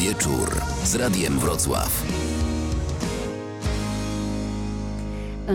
Wieczór z Radiem Wrocław.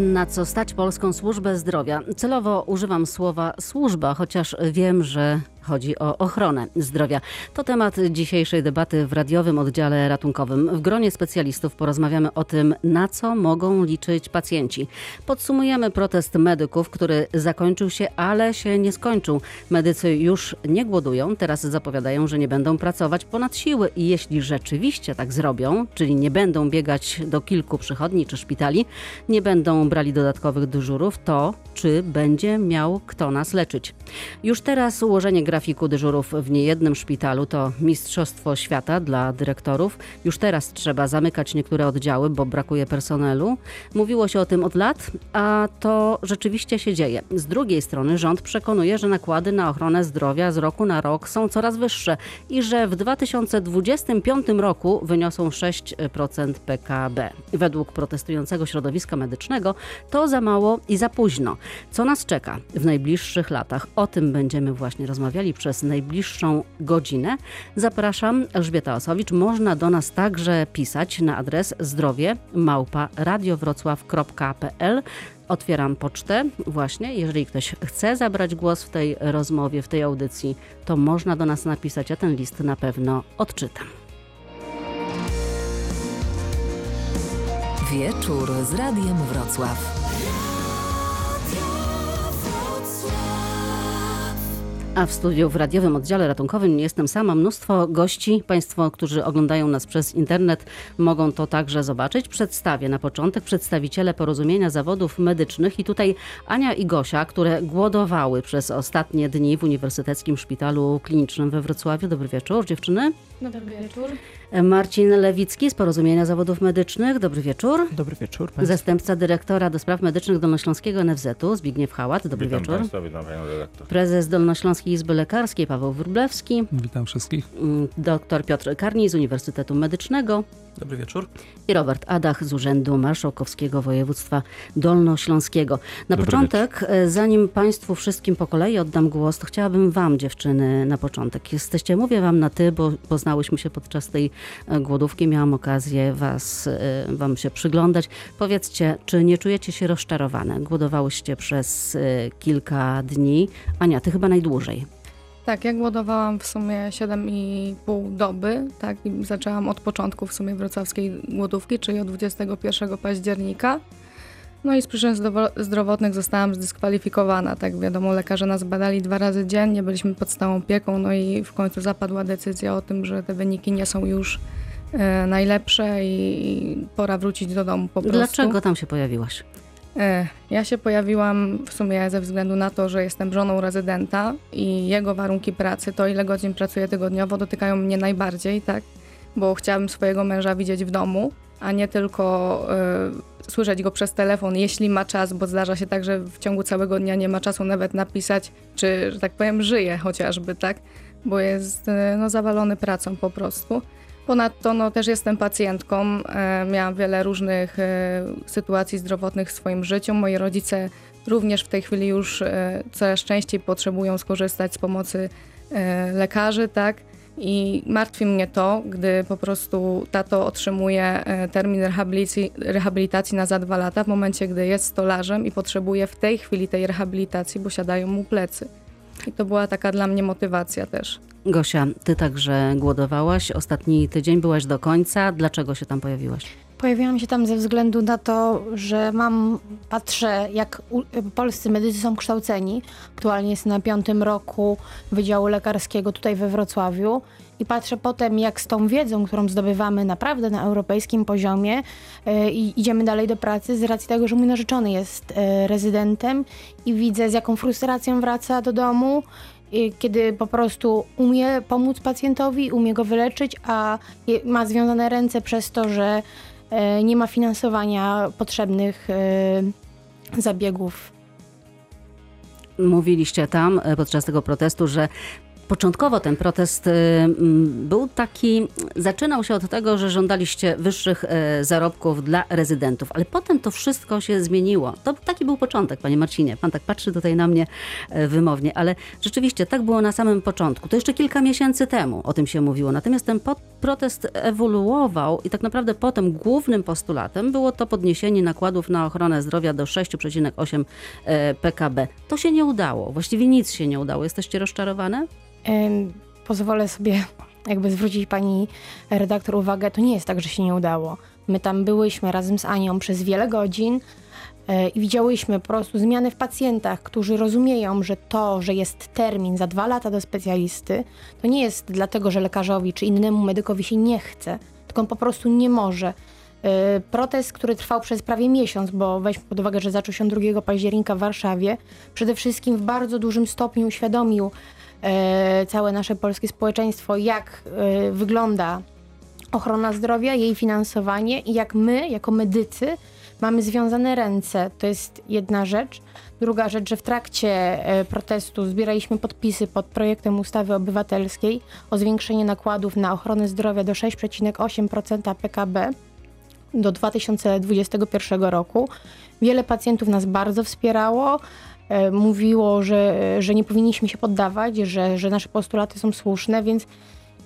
Na co stać Polską Służbę Zdrowia? Celowo używam słowa służba, chociaż wiem, że Chodzi o ochronę zdrowia. To temat dzisiejszej debaty w radiowym oddziale ratunkowym. W gronie specjalistów porozmawiamy o tym, na co mogą liczyć pacjenci. Podsumujemy protest medyków, który zakończył się, ale się nie skończył. Medycy już nie głodują, teraz zapowiadają, że nie będą pracować ponad siły i jeśli rzeczywiście tak zrobią, czyli nie będą biegać do kilku przychodni czy szpitali, nie będą brali dodatkowych dyżurów, to czy będzie miał kto nas leczyć? Już teraz ułożenie grafiku dyżurów w niejednym szpitalu to mistrzostwo świata dla dyrektorów. Już teraz trzeba zamykać niektóre oddziały, bo brakuje personelu. Mówiło się o tym od lat, a to rzeczywiście się dzieje. Z drugiej strony rząd przekonuje, że nakłady na ochronę zdrowia z roku na rok są coraz wyższe i że w 2025 roku wyniosą 6% PKB. Według protestującego środowiska medycznego to za mało i za późno. Co nas czeka w najbliższych latach? O tym będziemy właśnie rozmawiali przez najbliższą godzinę. Zapraszam, Elżbieta Osowicz. Można do nas także pisać na adres zdrowie małpa radiowrocław.pl. Otwieram pocztę właśnie. Jeżeli ktoś chce zabrać głos w tej rozmowie, w tej audycji, to można do nas napisać. Ja ten list na pewno odczytam. Wieczór z Radiem Wrocław. A w studiu w radiowym oddziale ratunkowym nie jestem sama. Mnóstwo gości, Państwo, którzy oglądają nas przez internet, mogą to także zobaczyć. Przedstawię na początek przedstawiciele porozumienia zawodów medycznych i tutaj Ania i Gosia, które głodowały przez ostatnie dni w Uniwersyteckim Szpitalu Klinicznym we Wrocławiu. Dobry wieczór, dziewczyny. Dobry wieczór. Marcin Lewicki z Porozumienia Zawodów Medycznych. Dobry wieczór. Dobry wieczór. Państwu. Zastępca dyrektora do spraw medycznych Dolnośląskiego NFZ-u Zbigniew Hałat. Dobry witam wieczór. Państwa, witam Panią redaktor. Prezes Dolnośląskiej Izby Lekarskiej Paweł Wróblewski. Witam wszystkich. Mm, Dr Piotr Karni z Uniwersytetu Medycznego Dobry wieczór. i Robert Adach z Urzędu Marszałkowskiego Województwa Dolnośląskiego. Na Dobry początek, e, zanim Państwu wszystkim po kolei oddam głos, to chciałabym Wam, dziewczyny, na początek. Jesteście, mówię Wam na Ty, bo poznałyśmy się podczas tej e, głodówki, miałam okazję was, e, Wam się przyglądać. Powiedzcie, czy nie czujecie się rozczarowane? Głodowałyście przez e, kilka dni. Ania, Ty chyba najdłużej. Tak, ja głodowałam w sumie 7,5 doby, tak, i zaczęłam od początku w sumie wrocławskiej głodówki, czyli od 21 października. No i z przyczyn zdrowotnych zostałam zdyskwalifikowana, tak wiadomo, lekarze nas badali dwa razy dziennie, byliśmy pod stałą opieką, no i w końcu zapadła decyzja o tym, że te wyniki nie są już e, najlepsze i pora wrócić do domu po prostu. Dlaczego tam się pojawiłaś? E, Ja się pojawiłam w sumie ze względu na to, że jestem żoną rezydenta i jego warunki pracy, to ile godzin pracuję tygodniowo, dotykają mnie najbardziej, tak? Bo chciałabym swojego męża widzieć w domu, a nie tylko e, słyszeć go przez telefon, jeśli ma czas, bo zdarza się tak, że w ciągu całego dnia nie ma czasu nawet napisać, czy, że tak powiem, żyje chociażby, tak? Bo jest e, no, zawalony pracą po prostu. Ponadto no, też jestem pacjentką. E, miałam wiele różnych e, sytuacji zdrowotnych w swoim życiu. Moi rodzice również w tej chwili już e, coraz częściej potrzebują skorzystać z pomocy e, lekarzy, tak? I martwi mnie to, gdy po prostu tato otrzymuje e, termin rehabilitacji, rehabilitacji na za dwa lata, w momencie, gdy jest stolarzem i potrzebuje w tej chwili tej rehabilitacji, bo siadają mu plecy. I to była taka dla mnie motywacja też. Gosia, ty także głodowałaś. Ostatni tydzień byłaś do końca. Dlaczego się tam pojawiłaś? Pojawiłam się tam ze względu na to, że mam, patrzę jak u, polscy medycy są kształceni. Aktualnie jestem na piątym roku Wydziału Lekarskiego tutaj we Wrocławiu i patrzę potem jak z tą wiedzą, którą zdobywamy naprawdę na europejskim poziomie i idziemy dalej do pracy z racji tego, że mój narzeczony jest e, rezydentem i widzę z jaką frustracją wraca do domu, kiedy po prostu umie pomóc pacjentowi, umie go wyleczyć, a je- ma związane ręce przez to, że e, nie ma finansowania potrzebnych zabiegów. Mówiliście tam podczas tego protestu, że Początkowo ten protest y, mm, był taki, zaczynał się od tego, że żądaliście wyższych e, zarobków dla rezydentów, ale potem to wszystko się zmieniło. To taki był początek, panie Marcinie. Pan tak patrzy tutaj na mnie e, wymownie, ale rzeczywiście tak było na samym początku. To jeszcze kilka miesięcy temu o tym się mówiło. Natomiast ten protest ewoluował i tak naprawdę potem głównym postulatem było to podniesienie nakładów na ochronę zdrowia do 6,8 e, PKB. To się nie udało. Właściwie nic się nie udało. Jesteście rozczarowane? Pozwolę sobie jakby zwrócić pani redaktor uwagę, to nie jest tak, że się nie udało. My tam byłyśmy razem z Anią przez wiele godzin e, i widziałyśmy po prostu zmiany w pacjentach, którzy rozumieją, że to, że jest termin za dwa lata do specjalisty, to nie jest dlatego, że lekarzowi czy innemu medykowi się nie chce, tylko on po prostu nie może. E, Protest, który trwał przez prawie miesiąc, bo weźmy pod uwagę, że zaczął się 2 października w Warszawie, przede wszystkim w bardzo dużym stopniu uświadomił całe nasze polskie społeczeństwo, jak e, wygląda ochrona zdrowia, jej finansowanie i jak my, jako medycy, mamy związane ręce. To jest jedna rzecz. Druga rzecz, że w trakcie e, protestu zbieraliśmy podpisy pod projektem ustawy obywatelskiej o zwiększenie nakładów na ochronę zdrowia do 6,8% PKB do 2021 roku. Wiele pacjentów nas bardzo wspierało, e, mówiło, że, że nie powinniśmy się poddawać, że, że nasze postulaty są słuszne, więc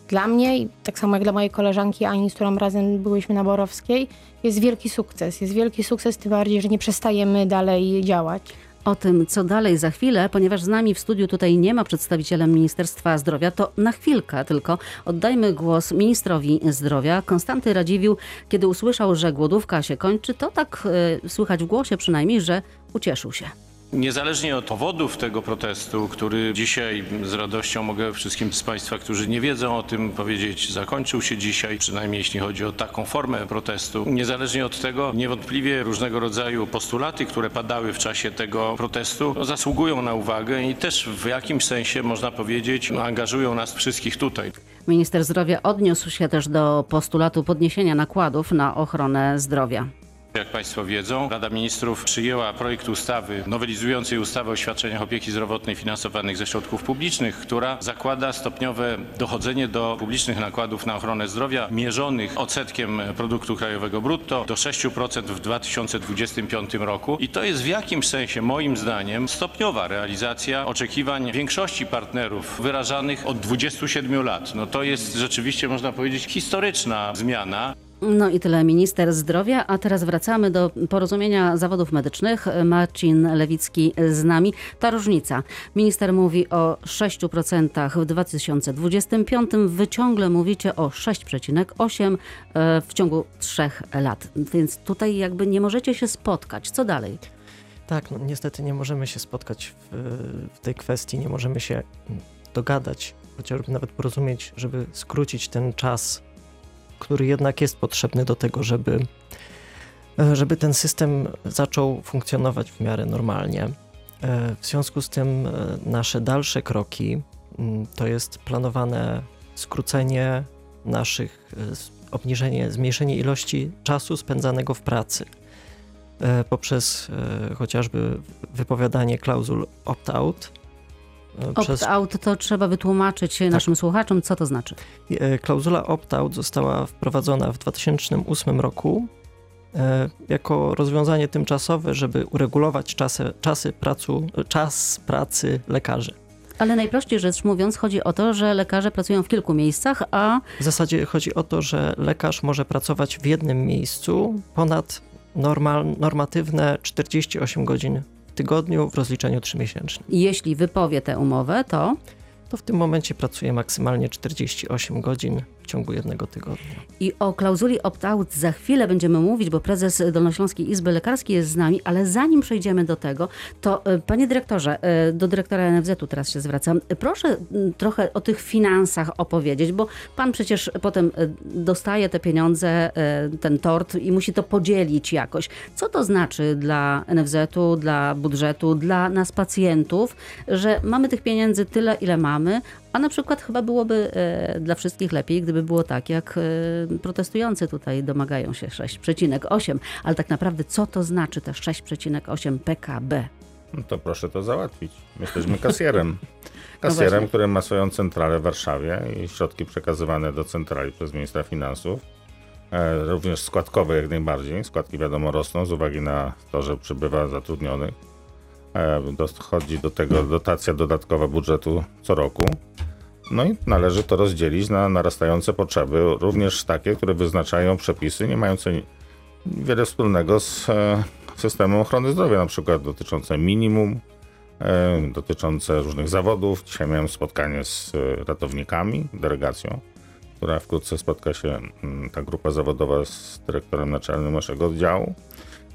dla mnie, tak samo jak dla mojej koleżanki Ani, z którą razem byłyśmy na Borowskiej, jest wielki sukces. Jest wielki sukces, tym bardziej, że nie przestajemy dalej działać. O tym, co dalej za chwilę, ponieważ z nami w studiu tutaj nie ma przedstawiciela Ministerstwa Zdrowia, to na chwilkę tylko oddajmy głos ministrowi zdrowia. Konstanty Radziwił, kiedy usłyszał, że głodówka się kończy, to tak e, słychać w głosie przynajmniej, że ucieszył się. Niezależnie od powodów tego protestu, który dzisiaj z radością mogę wszystkim z Państwa, którzy nie wiedzą o tym powiedzieć, zakończył się dzisiaj, przynajmniej jeśli chodzi o taką formę protestu. Niezależnie od tego, niewątpliwie różnego rodzaju postulaty, które padały w czasie tego protestu, zasługują na uwagę i też w jakimś sensie, można powiedzieć, angażują nas wszystkich tutaj. Minister zdrowia odniósł się też do postulatu podniesienia nakładów na ochronę zdrowia. Jak Państwo wiedzą, Rada Ministrów przyjęła projekt ustawy nowelizującej ustawę o świadczeniach opieki zdrowotnej finansowanych ze środków publicznych, która zakłada stopniowe dochodzenie do publicznych nakładów na ochronę zdrowia mierzonych odsetkiem produktu krajowego brutto do 6% w 2025 roku. I to jest w jakimś sensie, moim zdaniem, stopniowa realizacja oczekiwań większości partnerów wyrażanych od 27 lat. No to jest rzeczywiście, można powiedzieć, historyczna zmiana. No i tyle minister zdrowia, a teraz wracamy do porozumienia zawodów medycznych. Marcin Lewicki z nami. Ta różnica. Minister mówi o 6% w 2025, wy ciągle mówicie o 6,8% e, w ciągu trzech lat. Więc tutaj jakby nie możecie się spotkać. Co dalej? Tak, no niestety nie możemy się spotkać w, w tej kwestii, nie możemy się dogadać, chociażby nawet porozumieć, żeby skrócić ten czas, który jednak jest potrzebny do tego, żeby, e, żeby ten system zaczął funkcjonować w miarę normalnie. E, W związku z tym e, nasze dalsze kroki mm, to jest planowane skrócenie naszych, obniżenie, zmniejszenie ilości czasu spędzanego w pracy poprzez chociażby wypowiadanie klauzul opt-out. Przez- Opt-out to trzeba wytłumaczyć naszym słuchaczom, co to znaczy. E, Klauzula opt-out została wprowadzona w 2008 roku e, jako rozwiązanie tymczasowe, żeby uregulować czasy, czasy pracu, czas pracy lekarzy. Ale najprościej rzecz mówiąc, chodzi o to, że lekarze pracują w kilku miejscach, a W zasadzie chodzi o to, że lekarz może pracować w jednym miejscu ponad normal, normatywne 48 godzin tygodniu w rozliczeniu trzymiesięcznym. jeśli wypowie tę umowę, to To w tym momencie pracuje maksymalnie 48 godzin ciągu jednego tygodnia. I o klauzuli opt-out za chwilę będziemy mówić, bo prezes Dolnośląskiej Izby Lekarskiej jest z nami, ale zanim przejdziemy do tego, to e, panie dyrektorze, e, do dyrektora NFZ-u teraz się zwracam. Proszę trochę o tych finansach opowiedzieć, bo pan przecież potem e, dostaje te pieniądze, ten tort i musi to podzielić jakoś. Co to znaczy dla NFZ-u, dla budżetu, dla nas pacjentów, że mamy tych pieniędzy tyle, ile mamy, a na przykład chyba byłoby e, dla wszystkich lepiej, gdyby było tak, jak e, protestujący tutaj domagają się 6,8. Ale tak naprawdę co to znaczy te 6,8 PKB? No to proszę to załatwić. Jesteśmy kasjerem. Kasjerem, który ma swoją centralę w Warszawie i środki przekazywane do centrali przez ministra finansów. E, również składkowe jak najbardziej. Składki wiadomo rosną z uwagi na to, że przybywa zatrudnionych. E, dochodzi do tego dotacja dodatkowa budżetu co roku. No i należy to rozdzielić na narastające potrzeby, również takie, które wyznaczają przepisy nie mające wiele wspólnego z e, systemem ochrony zdrowia, na przykład dotyczące minimum, e, dotyczące różnych zawodów. Dzisiaj miałem spotkanie z ratownikami, delegacją, która wkrótce spotka się, mm, ta grupa zawodowa z dyrektorem naczelnym naszego oddziału.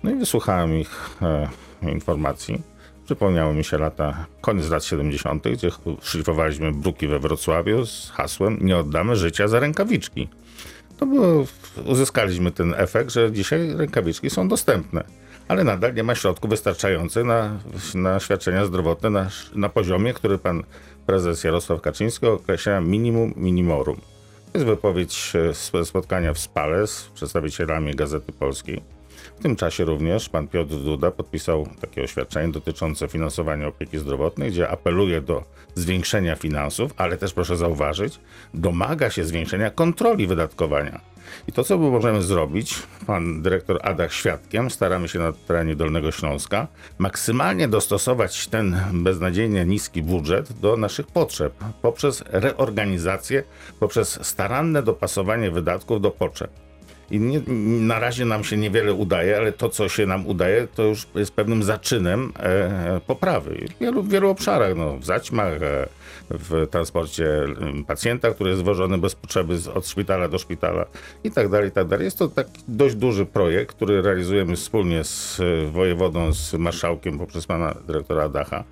No i wysłuchałem ich informacji. Przypomniały mi się lata, koniec lat 70., gdzie szlifowaliśmy bruki we Wrocławiu z hasłem nie oddamy życia za rękawiczki. To było, uzyskaliśmy ten efekt, że dzisiaj rękawiczki są dostępne, ale nadal nie ma środków wystarczających na, na świadczenia zdrowotne na, na poziomie, który pan prezes Jarosław Kaczyński określa minimum minimorum. To jest wypowiedź e, spotkania w Spale z przedstawicielami Gazety Polskiej w tym czasie również pan Piotr Duda podpisał takie oświadczenie dotyczące finansowania opieki zdrowotnej, gdzie apeluje do zwiększenia finansów, ale też proszę zauważyć, domaga się zwiększenia kontroli wydatkowania. I to, co możemy zrobić, pan dyrektor Adach świadkiem, staramy się na terenie Dolnego Śląska, maksymalnie dostosować ten beznadziejnie niski budżet do naszych potrzeb poprzez reorganizację, poprzez staranne dopasowanie wydatków do potrzeb. I nie, na razie nam się niewiele udaje, ale to, co się nam udaje, to już jest pewnym zaczynem e, poprawy. W wielu, w wielu obszarach, no, w zaćmach, e, w transporcie pacjenta, który jest wożony bez potrzeby od szpitala do szpitala i tak dalej, i tak dalej. Jest to taki dość duży projekt, który realizujemy wspólnie z e, wojewodą, z marszałkiem poprzez pana dyrektora Dacha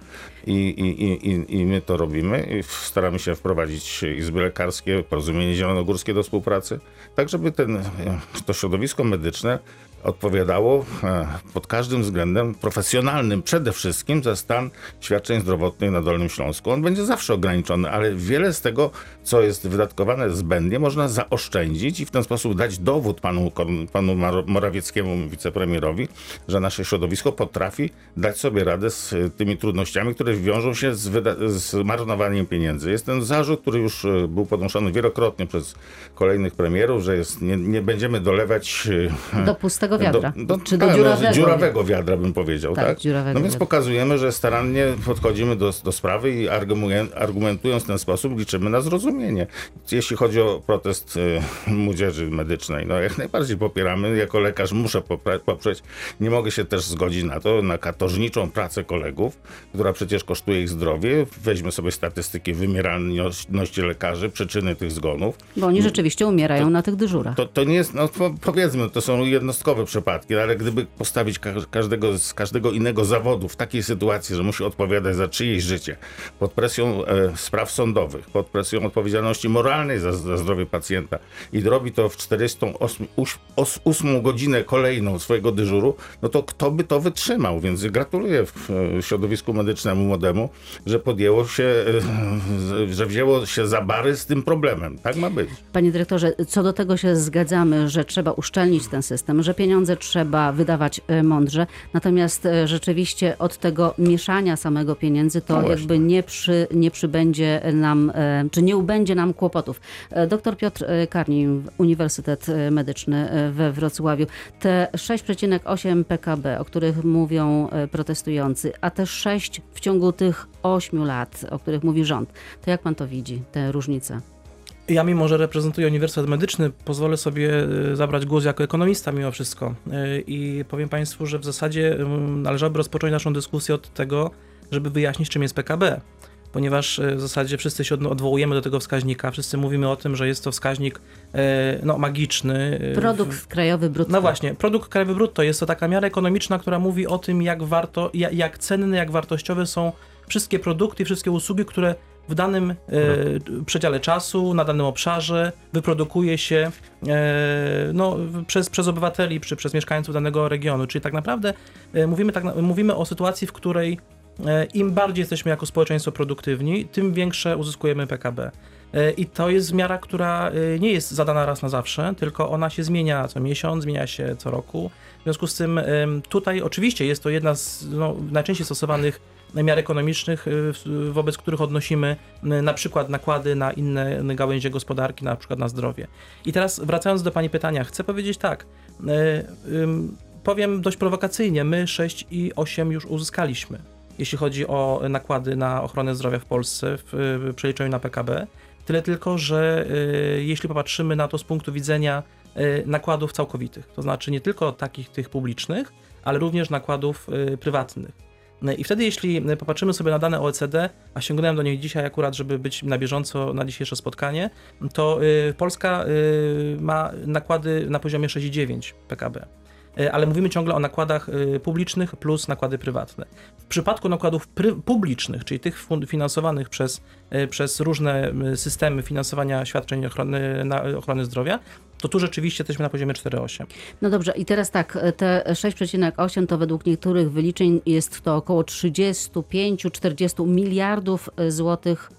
i, i, i, i my to robimy. Staramy się wprowadzić izby lekarskie, porozumienie zielonogórskie do współpracy, tak żeby ten, e, to środowisko medyczne odpowiadało e, pod każdym względem profesjonalnym przede wszystkim za stan świadczeń zdrowotnych na Dolnym Śląsku. On będzie zawsze ograniczony, ale wiele z tego, co jest wydatkowane zbędnie, można zaoszczędzić i w ten sposób dać dowód panu, panu Morawieckiemu, wicepremierowi, że nasze środowisko potrafi dać sobie radę z tymi trudnościami, które wiążą się z, z marnowaniem pieniędzy. Jest ten zarzut, który już e, był podnoszony wielokrotnie przez kolejnych premierów, że jest, nie, nie będziemy dolewać e, do pustego pustego wiadra. Do, do, Czy do tak, no, dziurawego, dziurawego wiadra bym powiedział, tak? tak? no więc wiadra. pokazujemy, że starannie podchodzimy do, do sprawy i argumentując w ten sposób liczymy na zrozumienie. Jeśli chodzi o protest y, młodzieży medycznej, no jak najbardziej popieramy. Jako lekarz muszę poprzeć. Nie mogę się też zgodzić na to, na katorżniczą pracę kolegów, która przecież kosztuje ich zdrowie. Weźmy sobie statystyki wymieralności lekarzy, przyczyny tych zgonów. Bo oni rzeczywiście umierają to, na tych dyżurach. To, to nie jest, no powiedzmy, to są jednostkowe przypadki, ale gdyby postawić każdego z każdego innego zawodu w takiej sytuacji, że musi odpowiadać za czyjeś życie, pod presją e, spraw sądowych, pod presją odpowiedzialności moralnej za, za zdrowie pacjenta i robi to w 48 godzinę kolejną swojego dyżuru, no to kto by to wytrzymał? Więc gratuluję w, w środowisku medycznemu młodemu, że podjęło się, e, że wzięło się za bary z tym problemem. Tak ma być. Panie dyrektorze, co do tego się zgadzamy, że trzeba uszczelnić ten system, że pieniądze trzeba wydawać e, mądrze, natomiast e, rzeczywiście od tego mieszania samego pieniędzy to no jakby nie, przy, nie przybędzie nam, e, czy nie ubędzie nam kłopotów. Doktor Piotr Karnin, Uniwersytet Medyczny we Wrocławiu. Te 6,8 PKB, o których mówią protestujący, a te 6 w ciągu tych 8 lat, o których mówi rząd, to jak pan to widzi, te różnice? Ja, mimo że reprezentuję Uniwersytet Medyczny, pozwolę sobie e, zabrać głos jako ekonomista mimo wszystko. E, I powiem Państwu, że w zasadzie należałoby rozpocząć naszą dyskusję od tego, żeby wyjaśnić, czym jest PKB. Ponieważ e, w zasadzie wszyscy się odwołujemy do tego wskaźnika, wszyscy mówimy o tym, że jest to wskaźnik no, magiczny. Produkt krajowy brutto. No właśnie, produkt krajowy brutto jest to taka miara ekonomiczna, która mówi o tym, jak warto, jak cenne, jak wartościowe są wszystkie produkty i wszystkie usługi, które w danym e, przedziale czasu, na danym obszarze wyprodukuje się e, no, przez, przez obywateli czy przez mieszkańców danego regionu. Czyli tak naprawdę e, mówimy, tak, mówimy o sytuacji, w której e, im bardziej jesteśmy jako społeczeństwo produktywni, tym większe uzyskujemy PKB. E, I to jest miara, która e, nie jest zadana raz na zawsze, tylko ona się zmienia co miesiąc, zmienia się co roku. W związku z tym tutaj oczywiście jest to jedna z no, najczęściej stosowanych miar ekonomicznych, y, wobec których odnosimy y, na przykład nakłady na inne gałęzie gospodarki, na przykład na zdrowie. I teraz wracając do Pani pytania, chcę powiedzieć tak. y, Powiem dość prowokacyjnie, my 6 i 8 już uzyskaliśmy, jeśli chodzi o nakłady na ochronę zdrowia w Polsce w y, przeliczeniu na PKB. Tyle tylko, że y, jeśli popatrzymy na to z punktu widzenia y, nakładów całkowitych, to znaczy nie tylko takich tych publicznych, ale również nakładów y, prywatnych. I wtedy, jeśli popatrzymy sobie na dane OECD, a sięgnąłem do nich dzisiaj akurat, żeby być na bieżąco na dzisiejsze spotkanie, to y, Polska y, ma nakłady na poziomie 6,9 PKB. Y, Ale mówimy ciągle o nakładach y, publicznych plus nakłady prywatne. W przypadku nakładów publicznych, czyli tych finansowanych przez, y, przez różne systemy finansowania świadczeń ochrony, ochrony zdrowia, to tu rzeczywiście jesteśmy na poziomie 4,8. No dobrze, i teraz tak, te 6,8 to według niektórych wyliczeń jest to około 35-40 miliardów e, złotych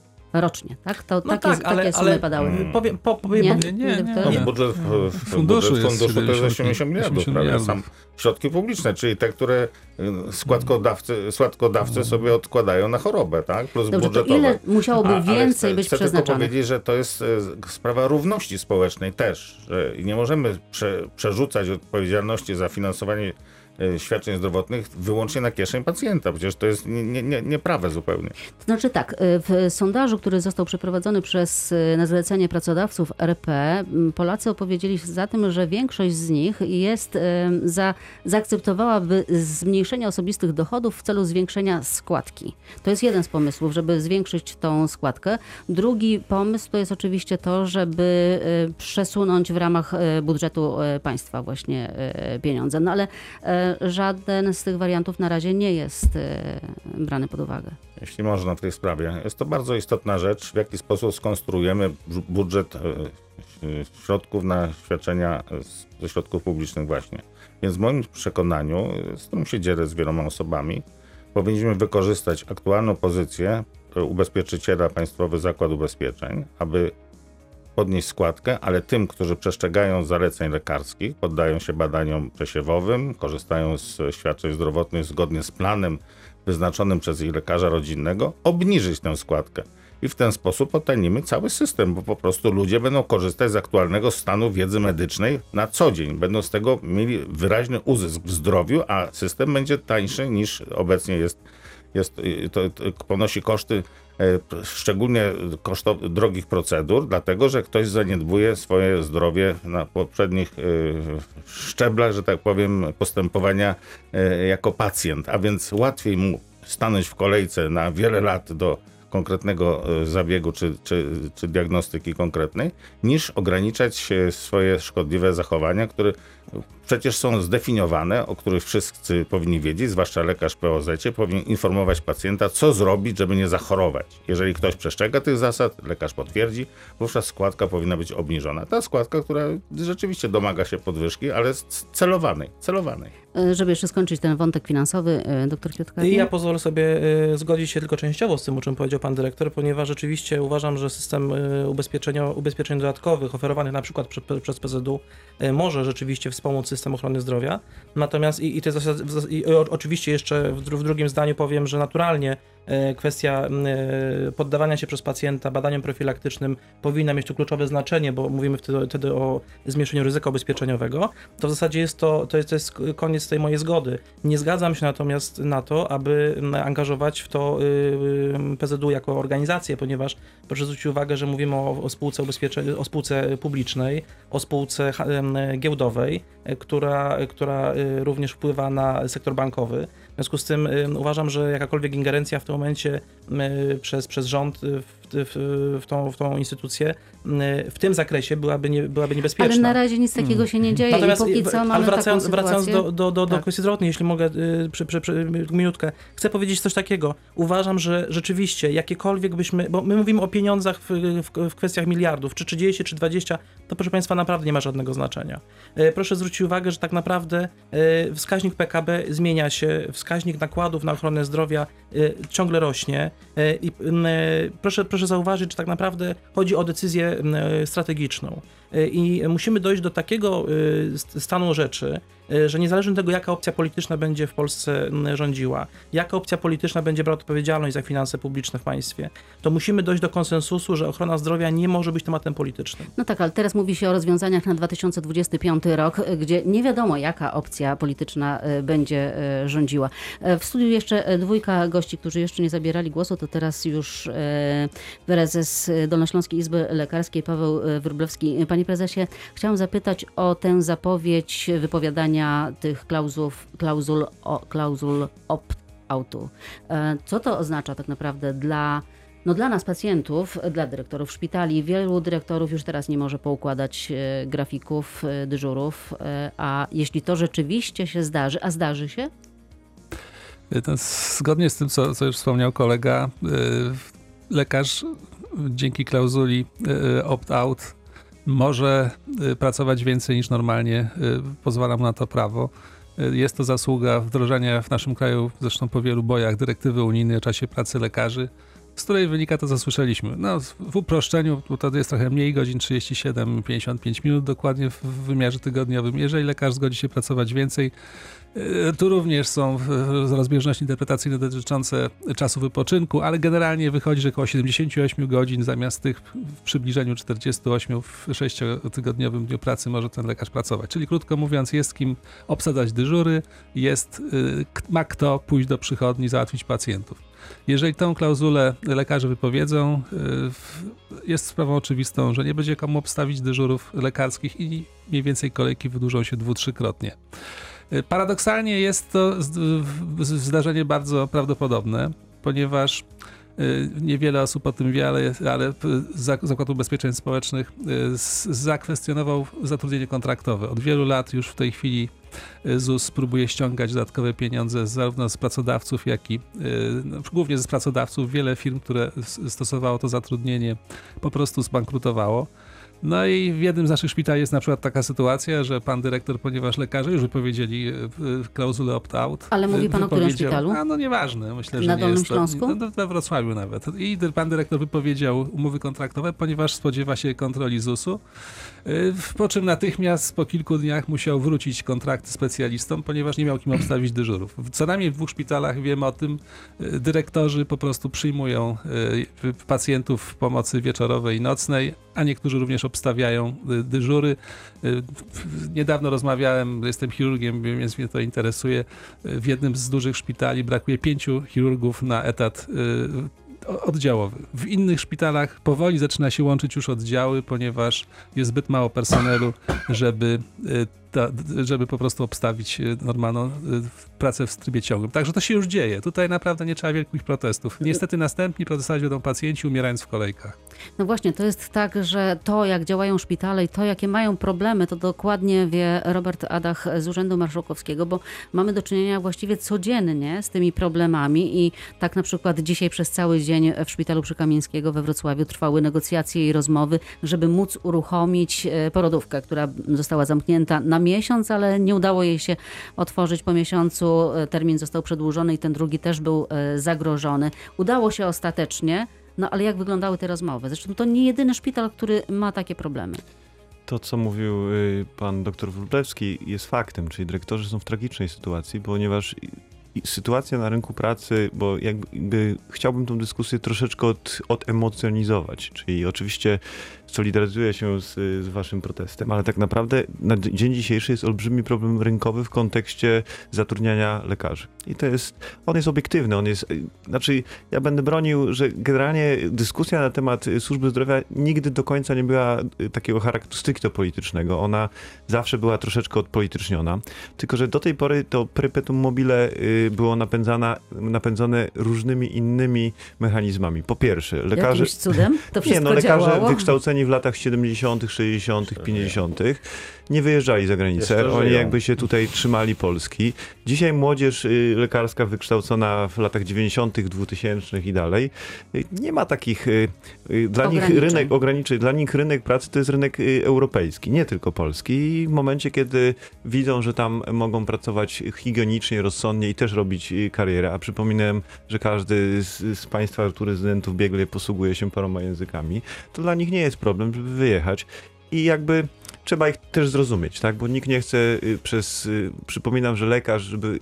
rocznie, tak? To No takie, tak, ale, takie sumy ale padały. powiem, po, powiem, Nie? powiem, Nie, nie, nie. No, budżet, Funduszu budżet funduszu to jest 70 80 miliardów, 80 prawie sam środki publiczne, czyli te, które y, składkodawcy, składkodawcy sobie odkładają na chorobę, tak? Plus Dobrze, to budżetowe. ile musiałoby A- więcej chcę, być chcę przeznaczone? powiedzieć, że to jest e, sprawa równości społecznej też, że nie możemy prze, przerzucać odpowiedzialności za finansowanie świadczeń zdrowotnych wyłącznie na kieszeń pacjenta. Przecież to jest nie, nie, zupełnie. To znaczy tak, y, w sondażu, który został przeprowadzony przez y, na zlecenie pracodawców RP, Polacy opowiedzieli za tym, że większość z nich jest za, zaakceptowałaby zmniejszenie osobistych dochodów w celu zwiększenia składki. To jest jeden z pomysłów, żeby zwiększyć tą składkę. Drugi pomysł to jest oczywiście to, żeby przesunąć w ramach budżetu państwa właśnie pieniądze. No ale żaden z tych wariantów na razie nie jest y, brany pod uwagę. Jeśli można w tej sprawie. Jest to bardzo istotna rzecz, w jaki sposób skonstruujemy budżet e, e, środków na świadczenia ze środków publicznych właśnie. Więc w moim przekonaniu, e, z którym się dzielę z wieloma osobami, powinniśmy wykorzystać aktualną pozycję ubezpieczyciela Państwowy Zakład Ubezpieczeń, aby podnieść składkę, ale tym, którzy przestrzegają zaleceń lekarskich, poddają się badaniom przesiewowym, korzystają z świadczeń zdrowotnych zgodnie z planem wyznaczonym przez ich lekarza rodzinnego, obniżyć tę składkę. I w ten sposób otanimy cały system, bo po prostu ludzie będą korzystać z aktualnego stanu wiedzy medycznej na co dzień. Będą z tego mieli wyraźny uzysk w zdrowiu, a system będzie tańszy niż obecnie jest. jest y, to, to ponosi koszty szczególnie koszto drogich procedur, dlatego że ktoś zaniedbuje swoje zdrowie na poprzednich y, szczeblach, że tak powiem, postępowania e, jako pacjent, a więc łatwiej mu stanąć w kolejce na wiele lat do konkretnego e, zabiegu czy, czy, czy diagnostyki konkretnej, niż ograniczać e, swoje szkodliwe zachowania, które przecież są zdefiniowane, o których wszyscy powinni wiedzieć, zwłaszcza lekarz POZ, powinien informować pacjenta, co zrobić, żeby nie zachorować. Jeżeli ktoś przestrzega tych zasad, lekarz potwierdzi, wówczas składka powinna być obniżona. Ta składka, która rzeczywiście domaga się podwyżki, ale celowanej, celowanej. E, Żeby jeszcze skończyć ten wątek finansowy, e, doktor Kwiatkowski. I ja pozwolę sobie y, zgodzić się tylko częściowo z tym, o czym powiedział pan dyrektor, ponieważ rzeczywiście uważam, że system ubezpieczeń dodatkowych oferowanych na przykład prze, przez PZU może rzeczywiście wspomóc system ochrony zdrowia. Natomiast i, i, te zasad, w zas- i oczywiście jeszcze w, w drugim zdaniu powiem, że naturalnie kwestia y, poddawania się przez pacjenta badaniom profilaktycznym powinna mieć tu kluczowe znaczenie, bo mówimy wtedy, wtedy o zmniejszeniu ryzyka ubezpieczeniowego. To w zasadzie jest to, to jest, to jest koniec tej mojej zgody. Nie zgadzam się natomiast na to, aby angażować w to y, y, PZU jako organizację, ponieważ proszę zwrócić uwagę, że mówimy o, o spółce o spółce publicznej, o spółce giełdowej, y, która, która y, również wpływa na sektor bankowy. W związku z tym uważam, że jakakolwiek ingerencja w tym momencie y, przez, przez rząd y, w, w, w, tą, w tą instytucję y, w tym zakresie byłaby, nie, byłaby niebezpieczna. Ale na razie nic takiego się nie dzieje Natomiast, i póki co mamy wracając, wracając do, do, do, do Tak. kwestii zdrowotnej, jeśli mogę y, przy, przy, przy, minutkę, chcę powiedzieć coś takiego. Uważam, że rzeczywiście jakiekolwiek byśmy, bo my mówimy o pieniądzach w, w, w kwestiach miliardów, czy 30, czy 20, to proszę Państwa naprawdę nie ma żadnego znaczenia. Y, Proszę zwrócić uwagę, że tak naprawdę wskaźnik PKB zmienia się, wskaźnik nakładów na ochronę zdrowia ciągle rośnie y, i y, proszę, proszę zauważyć, że tak naprawdę chodzi o decyzję y, strategiczną. Y, I musimy dojść do takiego y, st- stanu rzeczy, y, że niezależnie od tego, jaka opcja polityczna będzie w Polsce mm, rządziła, jaka opcja polityczna będzie brała odpowiedzialność za finanse publiczne w państwie, to musimy dojść do konsensusu, że ochrona zdrowia nie może być tematem politycznym. No tak, ale teraz mówi się o rozwiązaniach na 2025 rok, y, gdzie nie wiadomo, jaka opcja polityczna y, będzie y, rządziła. W studiu jeszcze y, dwójka gości, którzy jeszcze nie zabierali głosu, to teraz już y, prezes y, Dolnośląskiej Izby Lekarskiej Paweł y, Wróblewski. Panie prezesie, chciałam zapytać o tę zapowiedź wypowiadania tych klauzów, klauzul, klauzul opt-outu. E, Co to oznacza tak naprawdę dla no dla nas pacjentów, dla dyrektorów szpitali, wielu dyrektorów już teraz nie może poukładać e, grafików e, dyżurów, a jeśli to rzeczywiście się zdarzy, a zdarzy się, zgodnie z tym, co, co już wspomniał kolega, lekarz dzięki klauzuli opt-out może y, pracować więcej niż normalnie, y, pozwala mu na to prawo. Y, Jest to zasługa wdrożenia w naszym kraju, zresztą po wielu bojach, dyrektywy unijnej o czasie pracy lekarzy, z której wynika to, co słyszeliśmy. No, w uproszczeniu to jest trochę mniej godzin, 37-55 minut dokładnie w wymiarze tygodniowym. Jeżeli lekarz zgodzi się pracować więcej, tu również są rozbieżności interpretacyjne dotyczące czasu wypoczynku, ale generalnie wychodzi, że około 78 godzin zamiast tych w przybliżeniu 48 w 6-tygodniowym dniu pracy może ten lekarz pracować. Czyli krótko mówiąc, jest kim obsadzać dyżury, jest, y, ma kto pójść do przychodni, załatwić pacjentów. Jeżeli tą klauzulę lekarze wypowiedzą, y, jest sprawą oczywistą, że nie będzie komu obstawić dyżurów lekarskich i mniej więcej kolejki wydłużą się dwu, trzykrotnie. Y, Paradoksalnie jest to zdarzenie bardzo prawdopodobne, ponieważ y, niewiele osób o tym wie, ale, ale Zak- Zakład Ubezpieczeń Społecznych y, zakwestionował zatrudnienie kontraktowe. Od wielu lat już w tej chwili y, ZUS próbuje ściągać dodatkowe pieniądze zarówno z pracodawców, jak i y, no, głównie z pracodawców. Wiele firm, które stosowało to zatrudnienie, po prostu zbankrutowało. No i w jednym z naszych szpitali jest na przykład taka sytuacja, że pan dyrektor, ponieważ lekarze już wypowiedzieli e, klauzulę opt-out. Ale mówi e, pan o którym szpitalu? A no nieważne, myślę, że Na nie Dolnym jest to, Śląsku? No, we Wrocławiu nawet. I pan dyrektor wypowiedział umowy kontraktowe, ponieważ spodziewa się kontroli ZUS-u. Y, Po czym natychmiast po kilku dniach musiał wrócić kontrakty specjalistom, ponieważ nie miał kim obstawić dyżurów. W co najmniej w dwóch szpitalach wiemy o tym, y, dyrektorzy po prostu przyjmują y, pacjentów pomocy wieczorowej i nocnej, a niektórzy również obstawiają dyżury. Niedawno rozmawiałem, jestem chirurgiem, więc mnie to interesuje. W jednym z dużych szpitali brakuje pięciu chirurgów na etat oddziałowy. W innych szpitalach powoli zaczyna się łączyć już oddziały, ponieważ jest zbyt mało personelu, żeby, y, ta, d- żeby po prostu obstawić y, normalną y, pracę w trybie ciągłym. Także to się już dzieje. Tutaj naprawdę nie trzeba wielkich protestów. Niestety następni protestować będą pacjenci umierając w kolejkach. No właśnie, to jest tak, że to, jak działają szpitale i to, jakie mają problemy, to dokładnie wie Robert Adach z Urzędu Marszałkowskiego, bo mamy do czynienia właściwie codziennie z tymi problemami i tak na przykład dzisiaj przez cały dzień w Szpitalu Przykamińskiego we Wrocławiu trwały negocjacje i rozmowy, żeby móc uruchomić e, porodówkę, która została zamknięta na miesiąc, ale nie udało jej się otworzyć po miesiącu. E, Termin został przedłużony i ten drugi też był e, zagrożony. Udało się ostatecznie, no ale jak wyglądały te rozmowy? Zresztą to nie jedyny szpital, który ma takie problemy. To, co mówił y, pan dr Wróblewski, jest faktem, czyli dyrektorzy są w tragicznej sytuacji, ponieważ sytuacja na rynku pracy, bo jakby chciałbym tą dyskusję troszeczkę od, odemocjonizować, czyli oczywiście solidaryzuję się z, z waszym protestem, ale tak naprawdę na dzień dzisiejszy jest olbrzymi problem rynkowy w kontekście zatrudniania lekarzy. I to jest, on jest obiektywny, on jest, y, znaczy ja będę bronił, że generalnie dyskusja na temat służby zdrowia nigdy do końca nie była y, takiego charakteru stricte politycznego. Ona zawsze była troszeczkę odpolityczniona. Tylko, że do tej pory to perpetuum mobile y, było napędzana, napędzone różnymi innymi mechanizmami. Po pierwsze, lekarze... Jakimś cudem to Nie, wszystko no lekarze działało. wykształceni w latach 70., 60., 50. nie wyjeżdżali za granicę. Jeszcze Oni żyją. jakby się tutaj trzymali Polski. Dzisiaj młodzież y, lekarska wykształcona w latach 90., 2000 i dalej y, nie ma takich y, dla nich rynek ograniczeń, dla nich rynek pracy to jest rynek europejski, nie tylko polski. I w momencie, kiedy widzą, że tam mogą pracować higienicznie, rozsądnie i też robić karierę, a przypominam, że każdy z, z państwa, tu rezydentów biegle posługuje się paroma językami, to dla nich nie jest problem, żeby wyjechać. I jakby trzeba ich też zrozumieć, tak? Bo nikt nie chce y, przez. y, Przypominam, że lekarz, żeby,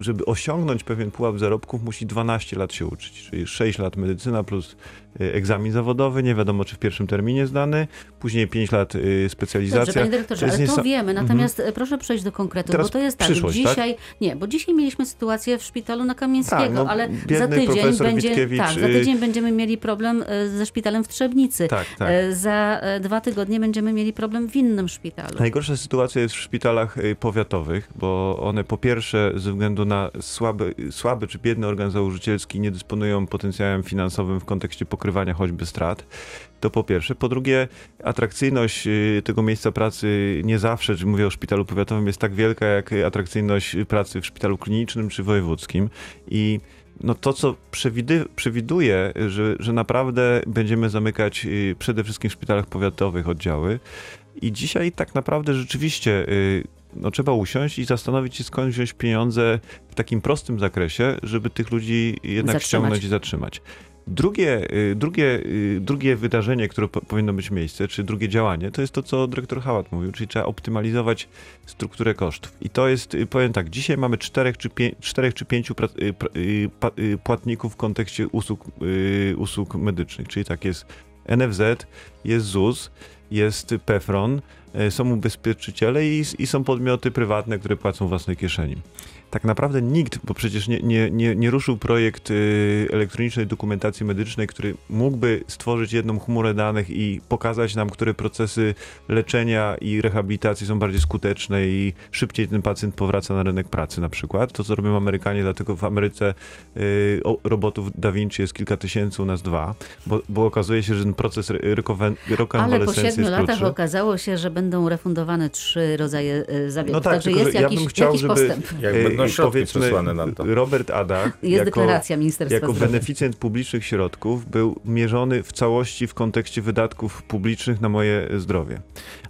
żeby osiągnąć pewien pułap zarobków, musi 12 lat się uczyć, czyli 6 lat medycyna plus egzamin zawodowy, nie wiadomo czy w pierwszym terminie zdany, później 5 lat y, Dobrze, specjalizacja. panie dyrektorze, To ale to nieso- wiemy, Mhm. natomiast e, proszę przejść do konkretów, Teraz bo to jest tak, tak? dzisiaj, nie, bo dzisiaj mieliśmy sytuację w szpitalu na Kamińskiego, Tak, no, ale za tydzień będzie, Witkiewicz, tak, za y- tydzień będziemy mieli problem ze szpitalem w Trzebnicy. Tak, tak. Za dwa tygodnie będziemy mieli problem w innym szpitalu. Najgorsza sytuacja jest w szpitalach y, powiatowych, bo one po pierwsze ze względu na słaby, słaby czy biedny organ założycielski nie dysponują potencjałem finansowym w kontekście pokrywania choćby strat. To po pierwsze. Po drugie, atrakcyjność y, tego miejsca pracy nie zawsze, czy mówię o szpitalu powiatowym, jest tak wielka jak atrakcyjność pracy w szpitalu klinicznym czy wojewódzkim. I no to, co przewidy, przewiduje, że, że naprawdę będziemy zamykać y, przede wszystkim w szpitalach powiatowych oddziały. I dzisiaj tak naprawdę rzeczywiście y, no, trzeba usiąść i zastanowić się, skąd wziąć pieniądze w takim prostym zakresie, żeby tych ludzi jednak Zatrzymać. ściągnąć i zatrzymać. Drugie, y, drugie, y, drugie wydarzenie, które po, powinno być miejsce, czy drugie działanie, to jest to, co dyrektor Hałat mówił, czyli trzeba optymalizować strukturę kosztów. I to jest, y, powiem tak, dzisiaj mamy czterech czy, pię, czterech czy pięciu pra, pra, płatników w kontekście usług, usług medycznych, czyli tak jest NFZ, jest ZUS, jest PEFRON, są ubezpieczyciele i, i są podmioty prywatne, które płacą własnej kieszeni. Tak naprawdę nikt, bo przecież nie, nie, nie, nie ruszył projekt y, elektronicznej dokumentacji medycznej, który mógłby stworzyć jedną chmurę danych i pokazać nam, które procesy leczenia i rehabilitacji są bardziej skuteczne i szybciej ten pacjent powraca na rynek pracy na przykład. To, co robią Amerykanie, dlatego w Ameryce y, o, robotów Da Vinci jest kilka tysięcy, u nas dwa, bo, bo okazuje się, że ten proces rekowen- Ale po rekonwalescencji siedmiu latach krótszy. okazało się, że będą refundowane trzy rodzaje e, zabiegów. No tak, Także jest ja jakiś, bym chciał, jakiś żeby- postęp. Będą środki powiedzmy, przesłane na to. Robert Adach Jest jako, deklaracja Ministerstwa jako beneficjent publicznych środków był mierzony w całości w kontekście wydatków publicznych na moje zdrowie.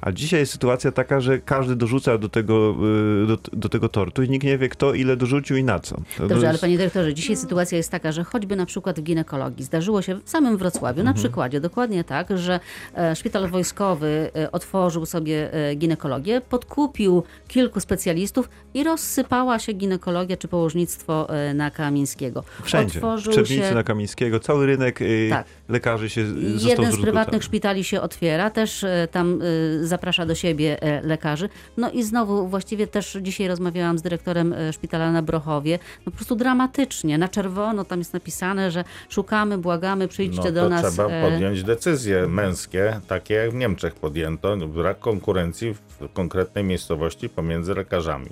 A dzisiaj jest sytuacja taka, że każdy dorzuca do tego, y, do, do tego tortu i nikt nie wie kto ile dorzucił i na co. To Dobrze, ale jest- panie dyrektorze, dzisiaj sytuacja jest taka, że choćby na przykład w ginekologii zdarzyło się w samym Wrocławiu, na przykładzie dokładnie tak, że e, szpital wojskowy e, otworzył sobie e, ginekologię, podkupił kilku specjalistów i rozsypała się ginekologia czy położnictwo e, na Kamińskiego. Wszędzie. Otworzył się na Kamińskiego, cały rynek y, Tak. lekarzy się został Jeden z prywatnych szpitali się otwiera, też e, tam e, zaprasza do siebie lekarzy. No i znowu właściwie też dzisiaj rozmawiałam z dyrektorem szpitala na Brochowie. No po prostu dramatycznie, na czerwono tam jest napisane, że szukamy, błagamy, przyjdźcie No do to nas. trzeba podjąć decyzje męskie, takie jak w Niemczech podjęto, brak konkurencji w konkretnej miejscowości pomiędzy lekarzami.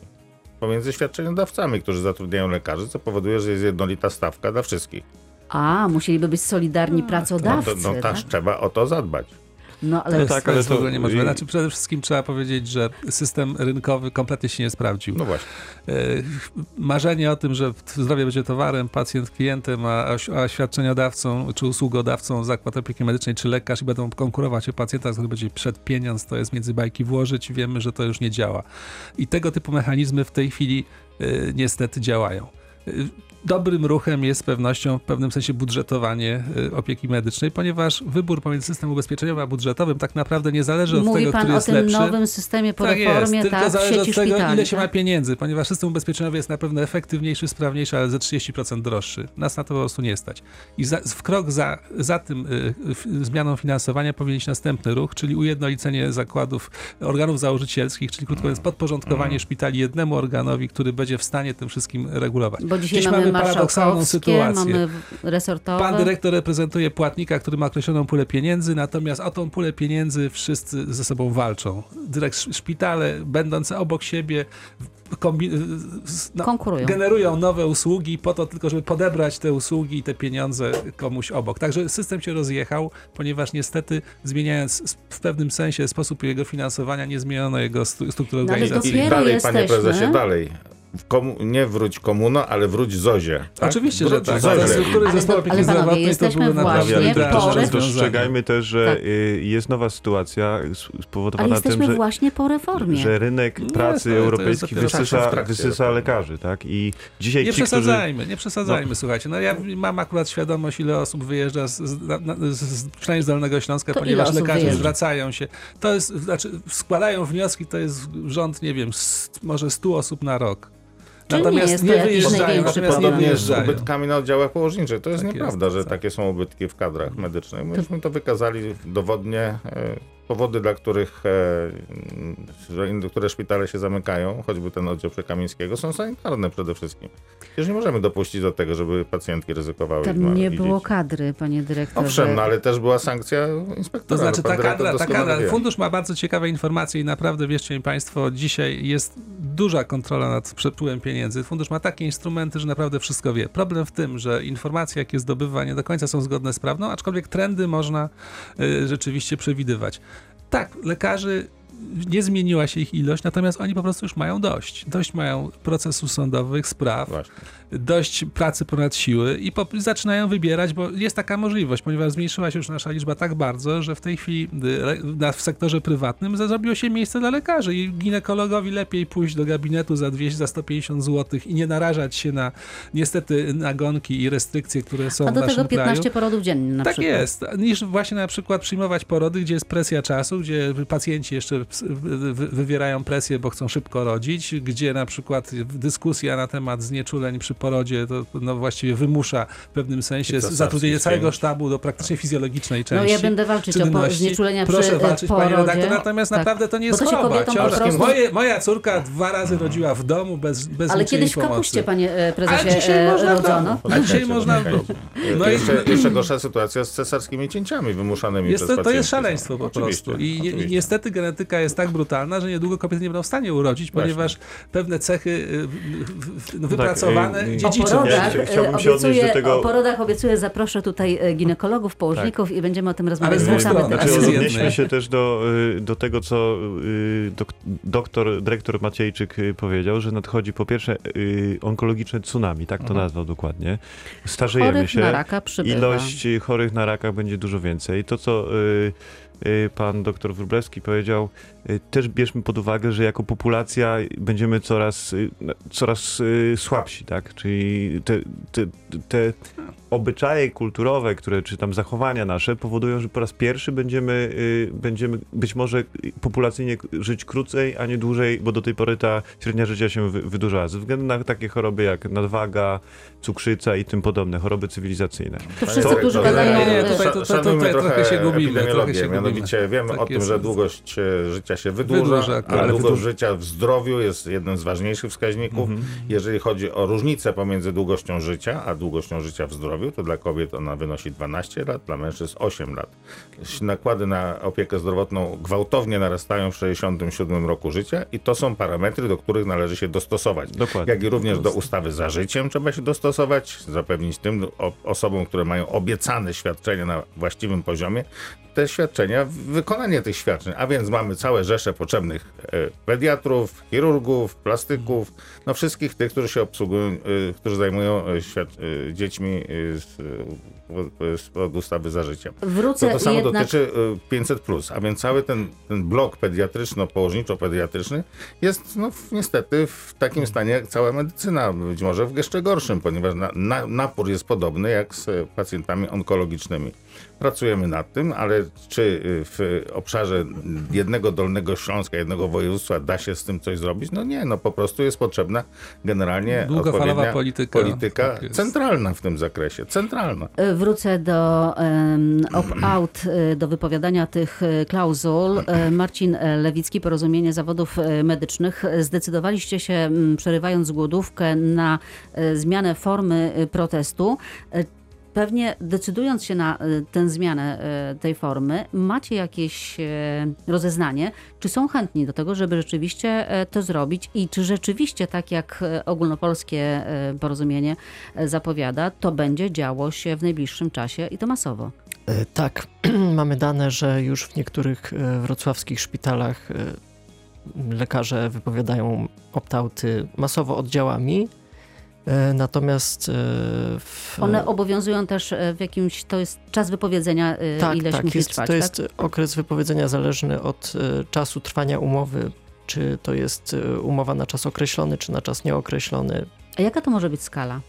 Pomiędzy świadczeniodawcami, którzy zatrudniają lekarzy, co powoduje, że jest jednolita stawka dla wszystkich. A, musieliby być solidarni No pracodawcy. to, no tak? też trzeba o to zadbać. No ale To jest, tak, to ale to- ogóle niemożliwe. i- Znaczy, przede wszystkim trzeba powiedzieć, że system rynkowy kompletnie się nie sprawdził. No właśnie. E, Marzenie o tym, że zdrowie będzie towarem, pacjent klientem, a, a świadczeniodawcą czy usługodawcą zakład opieki medycznej czy lekarz i będą konkurować o pacjenta, który będzie przed pieniądz, to jest między bajki włożyć. Wiemy, że to już nie działa. I tego typu mechanizmy w tej chwili e, niestety działają. Dobrym ruchem jest z pewnością w pewnym sensie budżetowanie e, opieki medycznej, ponieważ wybór pomiędzy systemem ubezpieczeniowym a budżetowym tak naprawdę nie zależy od Mówi tego, pan który o jest tym lepszy. nowym systemie po tak reformie, jest, tylko tak, zależy od tego, szpitali. ile się tak? ma pieniędzy, ponieważ system ubezpieczeniowy jest na pewno efektywniejszy, sprawniejszy, ale ze 30% droższy. Nas na to po prostu nie stać. I za, w krok za, za tym y, y, zmianą finansowania powinien iść następny ruch, czyli ujednolicenie zakładów, organów założycielskich, czyli krótko mówiąc podporządkowanie szpitali jednemu organowi, który będzie w stanie tym wszystkim regulować. Bo dzisiaj Dziś mamy, mamy paradoksalną sytuację. mamy resortowe. Pan dyrektor reprezentuje płatnika, który ma określoną pulę pieniędzy, natomiast o tą pulę pieniędzy wszyscy ze sobą walczą. Dyrekt szpitale, będące obok siebie, no, Konkurują. generują nowe usługi po to tylko, żeby podebrać te usługi i te pieniądze komuś obok. Także system się rozjechał, ponieważ niestety zmieniając w pewnym sensie sposób jego finansowania, nie zmieniono jego struktury No ale organizacji. I Dopiero dalej, panie jesteśmy- prezesie, dalej. W komu, nie wróć komuno, ale wróć Zozie. Tak? Oczywiście, że Wróć tak. Zozie. Ale do- opieki ale panowie, zdrowotnej to jesteśmy właśnie Ale po rozwiązania. dostrzegajmy też, że Tak. y, jest nowa sytuacja s- Ale spowodowana tym, jesteśmy że, właśnie po reformie. że rynek Nie, pracy jest europejski wysysa, wysysa lekarzy, tak? I dzisiaj Nie ci, którzy... przesadzajmy, nie przesadzajmy, słuchajcie. No ja mam akurat świadomość, ile osób wyjeżdża z, z, z, z przynajmniej z Dolnego Śląska, To ponieważ lekarze wyjeżdża? zwracają się. To jest, znaczy składają wnioski, to jest rząd, nie wiem, st, może 100 osób na rok. Czyli nie natomiast jest nie, wyjeżdżają, natomiast nie jest z wyjeżdżają. ubytkami na oddziałach położniczych. To jest Tak nieprawda, jest, że tak. takie są ubytki w kadrach medycznych. Myśmy to wykazali dowodnie. E, powody, dla których e, że niektóre szpitale się zamykają, choćby ten oddział Przekamińskiego, są sanitarne przede wszystkim. Przecież nie możemy dopuścić do tego, żeby pacjentki ryzykowały. Tam nie było dzieci. kadry, panie dyrektorze. Owszem, no ale też była sankcja inspektora. To znaczy ta kadra, ta kadra, wie. fundusz ma bardzo ciekawe informacje i naprawdę wierzcie mi Państwo, dzisiaj jest duża kontrola nad przepływem pieniędzy. Fundusz ma takie instrumenty, że naprawdę wszystko wie. Problem w tym, że informacje, jakie zdobywa, nie do końca są zgodne z prawdą, aczkolwiek trendy można y, rzeczywiście przewidywać. Tak, lekarzy nie zmieniła się ich ilość, natomiast oni po prostu już mają dość. Dość mają procesów sądowych, spraw, Właśnie. Dość pracy ponad siły i po, zaczynają wybierać, bo jest taka możliwość, ponieważ zmniejszyła się już nasza liczba tak bardzo, że w tej chwili y, w sektorze prywatnym zrobiło się miejsce dla lekarzy i ginekologowi lepiej pójść do gabinetu za 200, za 150 zł i nie narażać się na niestety nagonki i restrykcje, które są A do w naszym tego 15 kraju. porodów dziennie na tak przykład. jest, niż właśnie na przykład przyjmować porody, gdzie jest presja czasu, gdzie pacjenci jeszcze wywierają presję, bo chcą szybko rodzić, gdzie na przykład dyskusja na temat znieczuleń przy porodzie to to, no, właściwie wymusza w pewnym sensie zatrudnienie całego sztabu do praktycznie fizjologicznej No części. ja będę walczyć o czynności. znieczulenia Proszę przy walczyć, porodzie. panie redaktor, natomiast Tak. naprawdę to nie jest to choroba. prostu- Moje, moja córka dwa razy rodziła w domu bez, bez Ale kiedyś w kapuście, panie e, Ale prezesie, dzisiaj e, można rodzono. Poczekajcie, Dzisiaj można w domu. poczekajcie. No i- jeszcze, jeszcze gorsza sytuacja z cesarskimi cięciami wymuszanymi Jest przez to, to jest szaleństwo po Oczywiście, prostu. I, oczywiście. niestety genetyka jest tak brutalna, że niedługo kobiety nie będą w stanie urodzić, Właśnie. ponieważ pewne cechy y, no, tak, wypracowane O porodach, Ja e, chciałbym się odnieść do obiecuję, tego- o porodach obiecuję, zaproszę tutaj e, ginekologów, położników i będziemy o tym rozmawiać. z dwóch Wracamy stron. teraz. Znaczy, odnieśmy się też do, y, do tego, co y, dok, doktor, dyrektor Maciejczyk y, powiedział, że nadchodzi po pierwsze onkologiczne tsunami, tak to nazwał dokładnie. Starzejemy Chorych się. na raka przybywa. Ilość chorych na raka będzie dużo więcej. To, co pan doktor Wróblewski powiedział, y, też bierzmy pod uwagę, że jako populacja będziemy coraz, y, na- coraz y, słabsi, tak? Czyli te, te, te obyczaje kulturowe, które, czy tam zachowania nasze powodują, że po raz pierwszy będziemy, y, będziemy być może populacyjnie żyć krócej, a nie dłużej, bo do tej pory ta średnia życia się wy, wydłużała. Ze względu na takie choroby jak nadwaga, cukrzyca i tym podobne, choroby cywilizacyjne. To wszyscy, którzy to- badają... Nie, nie, tutaj- tutaj- Szanujmy tutaj trochę się gubimy, trochę się gubimy. Mianowicie wiemy Tak o tym, że długość e, życia się wydłuża, Wydłuża, ale długość życia w zdrowiu jest jednym z ważniejszych wskaźników. Mhm. Jeżeli chodzi o różnicę pomiędzy długością życia, a długością życia w zdrowiu, to dla kobiet ona wynosi 12 lat, dla mężczyzn 8 lat. Nakłady na opiekę zdrowotną gwałtownie narastają w 67 roku życia i to są parametry, do których należy się dostosować. Dokładnie. Jak i również do ustawy za życiem trzeba się dostosować, zapewnić tym osobom, które mają obiecane świadczenia na właściwym poziomie, te świadczenia, wykonanie tych świadczeń. A więc mamy całe rzesze potrzebnych e, pediatrów, chirurgów, plastyków, no wszystkich tych, którzy się obsługują, e, którzy zajmują świad- e, dziećmi z, od ustawy za życiem. Wrócę To, to samo jednak... dotyczy y, 500, a więc cały ten, ten blok pediatryczno-położniczo-pediatryczny jest no, niestety w takim stanie jak cała medycyna, być może w jeszcze gorszym, ponieważ na, na, napór jest podobny jak z pacjentami onkologicznymi. Pracujemy nad tym, ale czy y, w obszarze jednego Dolnego Śląska, jednego województwa da się z tym coś zrobić? No nie, no po prostu jest potrzebna generalnie Długofalowa odpowiednia polityka. polityka Tak centralna w tym zakresie, centralna. E, Wrócę do um, opt-out, e, do wypowiadania tych e, klauzul. Marcin Lewicki, Porozumienie Zawodów Medycznych. Zdecydowaliście się, przerywając głodówkę, na zmianę formy protestu. E, pewnie decydując się na y, tę zmianę y, tej formy, macie jakieś y, rozeznanie, czy są chętni do tego, żeby rzeczywiście y, to zrobić i czy rzeczywiście, tak jak y, ogólnopolskie y, porozumienie zapowiada, to będzie działo się w najbliższym czasie i to masowo. E, Tak, mamy dane, że już w niektórych e, wrocławskich szpitalach e, lekarze wypowiadają optauty masowo oddziałami. E, Natomiast e, w, One obowiązują też y, w jakimś, to jest czas wypowiedzenia, tak, ileś tak, musi jest, trwać, to tak? jest okres wypowiedzenia zależny od e, czasu trwania umowy, czy to jest e, umowa na czas określony, czy na czas nieokreślony. A jaka to może być skala?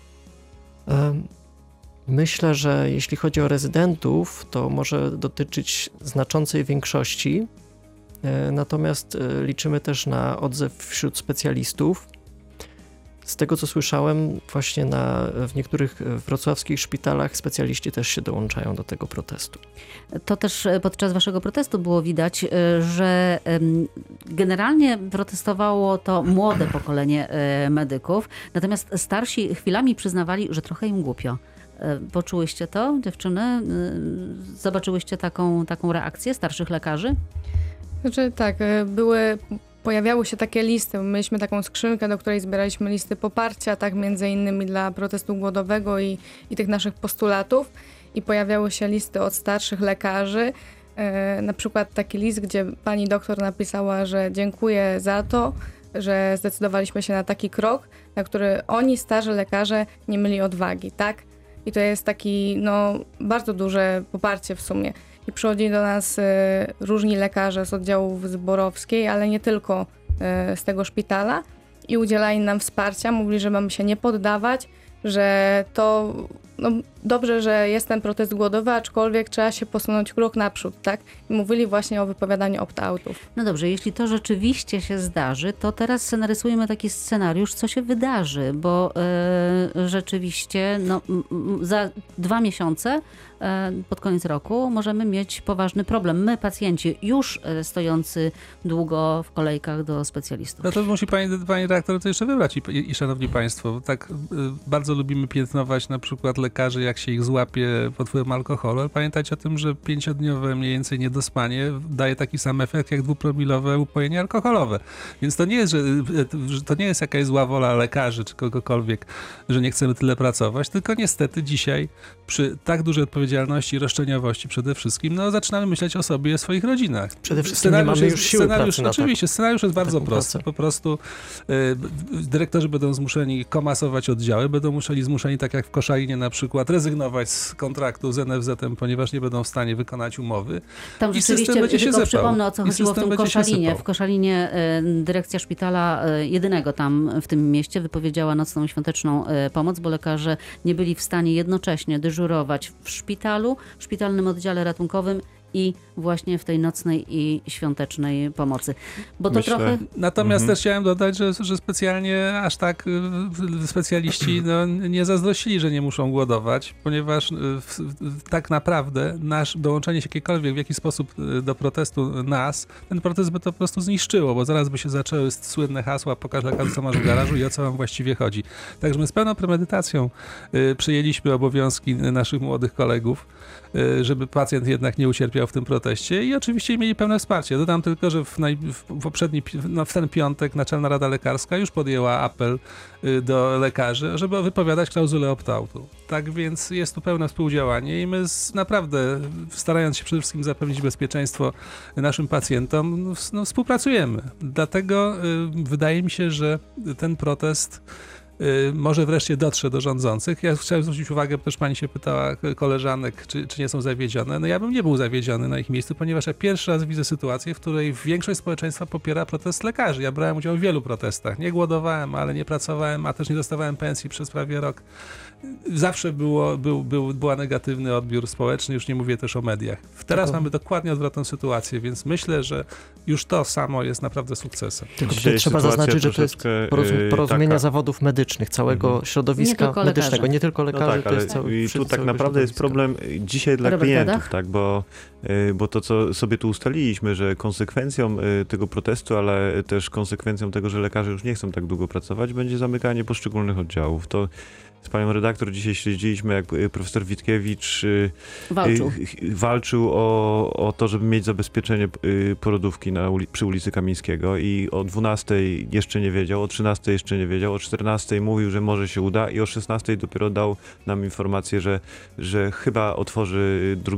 Myślę, że jeśli chodzi o rezydentów, to może dotyczyć znaczącej większości. E, Natomiast e, liczymy też na odzew wśród specjalistów. Z tego co słyszałem, właśnie na, w niektórych e, wrocławskich szpitalach specjaliści też się dołączają do tego protestu. To też e, podczas waszego protestu było widać, e, że generalnie protestowało to młode pokolenie medyków, natomiast starsi chwilami przyznawali, że trochę im głupio. Poczułyście to, dziewczyny? Zobaczyłyście taką, taką reakcję starszych lekarzy? Znaczy tak, były, pojawiały się takie listy. Mieliśmy taką skrzynkę, do której zbieraliśmy listy poparcia, tak między innymi dla protestu głodowego i, i tych naszych postulatów. I pojawiały się listy od starszych lekarzy. E, na przykład taki list, gdzie pani doktor napisała, że dziękuję za to, że zdecydowaliśmy się na taki krok, na który oni, starzy lekarze, nie mieli odwagi, tak? I to jest taki, no, bardzo duże poparcie w sumie. I przychodzi do nas e, różni lekarze z oddziałów zborowskiej, ale nie tylko e, z tego szpitala i udzielali nam wsparcia, mówili, że mamy się nie poddawać, że to no, dobrze, że jest ten protest głodowy, aczkolwiek trzeba się posunąć krok naprzód, tak? I mówili właśnie o wypowiadaniu opt-outów. No dobrze, jeśli to rzeczywiście się zdarzy, to teraz narysujemy taki scenariusz, co się wydarzy, bo e, rzeczywiście no, za dwa miesiące pod koniec roku możemy mieć poważny problem. My, pacjenci, już e, stojący długo w kolejkach do specjalistów. No to musi pani, pani redaktor to jeszcze wybrać i, i, szanowni państwo, tak y, bardzo lubimy piętnować na przykład lekarzy, jak się ich złapie pod wpływem alkoholu, ale pamiętajcie o tym, że pięciodniowe mniej więcej niedospanie daje taki sam efekt jak dwupromilowe upojenie alkoholowe. Więc to nie jest, że, że to nie jest jakaś zła wola lekarzy czy kogokolwiek, że nie chcemy tyle pracować, tylko niestety dzisiaj przy tak dużej odpowiedzialności i roszczeniowości przede wszystkim, no zaczynamy myśleć o sobie i o swoich rodzinach. Przede wszystkim nie mamy już siły scenariusz, pracy na tak- Oczywiście, scenariusz jest bardzo prosty. pracę. Po prostu y, dyrektorzy będą zmuszeni komasować oddziały, będą musieli zmuszeni, tak jak w Koszalinie na przykład, rezygnować z kontraktu z NFZ-em, ponieważ nie będą w stanie wykonać umowy. Tam I system rzeczywiście, będzie się tylko przypomnę o co chodziło w tym Koszalinie. W Koszalinie e, dyrekcja szpitala e, jedynego tam w tym mieście wypowiedziała nocną świąteczną e, pomoc, bo lekarze nie byli w stanie jednocześnie dyżurować w szpitalu, w szpitalnym oddziale ratunkowym i właśnie w tej nocnej i świątecznej pomocy. Bo to Myślę- trochę... Natomiast Mhm. też chciałem dodać, że, że specjalnie aż tak y, specjaliści no, nie zazdrościli, że nie muszą głodować, ponieważ y, w, w, tak naprawdę nasz dołączenie się jakiekolwiek w jakiś sposób y, do protestu nas, ten protest by to po prostu zniszczyło, bo zaraz by się zaczęły słynne hasła pokaż lekarzu, co masz w garażu i o co wam właściwie chodzi. Także my z pełną premedytacją y, przyjęliśmy obowiązki naszych młodych kolegów, żeby pacjent jednak nie ucierpiał w tym proteście i oczywiście mieli pełne wsparcie. Dodam tylko, że w, naj, w poprzedni, no w ten piątek Naczelna Rada Lekarska już podjęła apel y, do lekarzy, żeby wypowiadać klauzulę opt-outu. Tak więc jest tu pełne współdziałanie i my z, naprawdę starając się przede wszystkim zapewnić bezpieczeństwo naszym pacjentom, no, no, współpracujemy. Dlatego y, wydaje mi się, że ten protest y, może wreszcie dotrze do rządzących. Ja chciałem zwrócić uwagę, też pani się pytała koleżanek, czy, czy nie są zawiedzione. No ja bym nie był zawiedziony na ich miejscu, ponieważ ja pierwszy raz widzę sytuację, w której większość społeczeństwa popiera protest lekarzy. Ja brałem udział w wielu protestach. Nie głodowałem, ale nie pracowałem, a też nie dostawałem pensji przez prawie rok. Zawsze było, był, był, była negatywny odbiór społeczny, już nie mówię też o mediach. Teraz Tylko- mamy dokładnie odwrotną sytuację, więc myślę, że już to samo jest naprawdę sukcesem. Tylko tutaj trzeba zaznaczyć, że to jest yy, porozumienia taka. zawodów medycznych, całego Mhm. środowiska Nie medycznego, nie tylko No lekarzy, tak, to jest cały i tu tak naprawdę jest problem y, dzisiaj dla Robert klientów, tak, bo, y, bo to, co sobie tu ustaliliśmy, że konsekwencją tego protestu, ale też konsekwencją tego, że lekarze już nie chcą tak długo pracować, będzie zamykanie poszczególnych oddziałów. To z panią redaktor dzisiaj śledziliśmy, jak y, profesor Witkiewicz y, Walczył. y, y, walczył o, o to, żeby mieć zabezpieczenie porodówki na uli przy ulicy Kamińskiego i o 12 jeszcze nie wiedział, o 13 jeszcze nie wiedział, o 14 mówił, że może się uda i o 16 dopiero dał nam informację, że, że chyba otworzy 2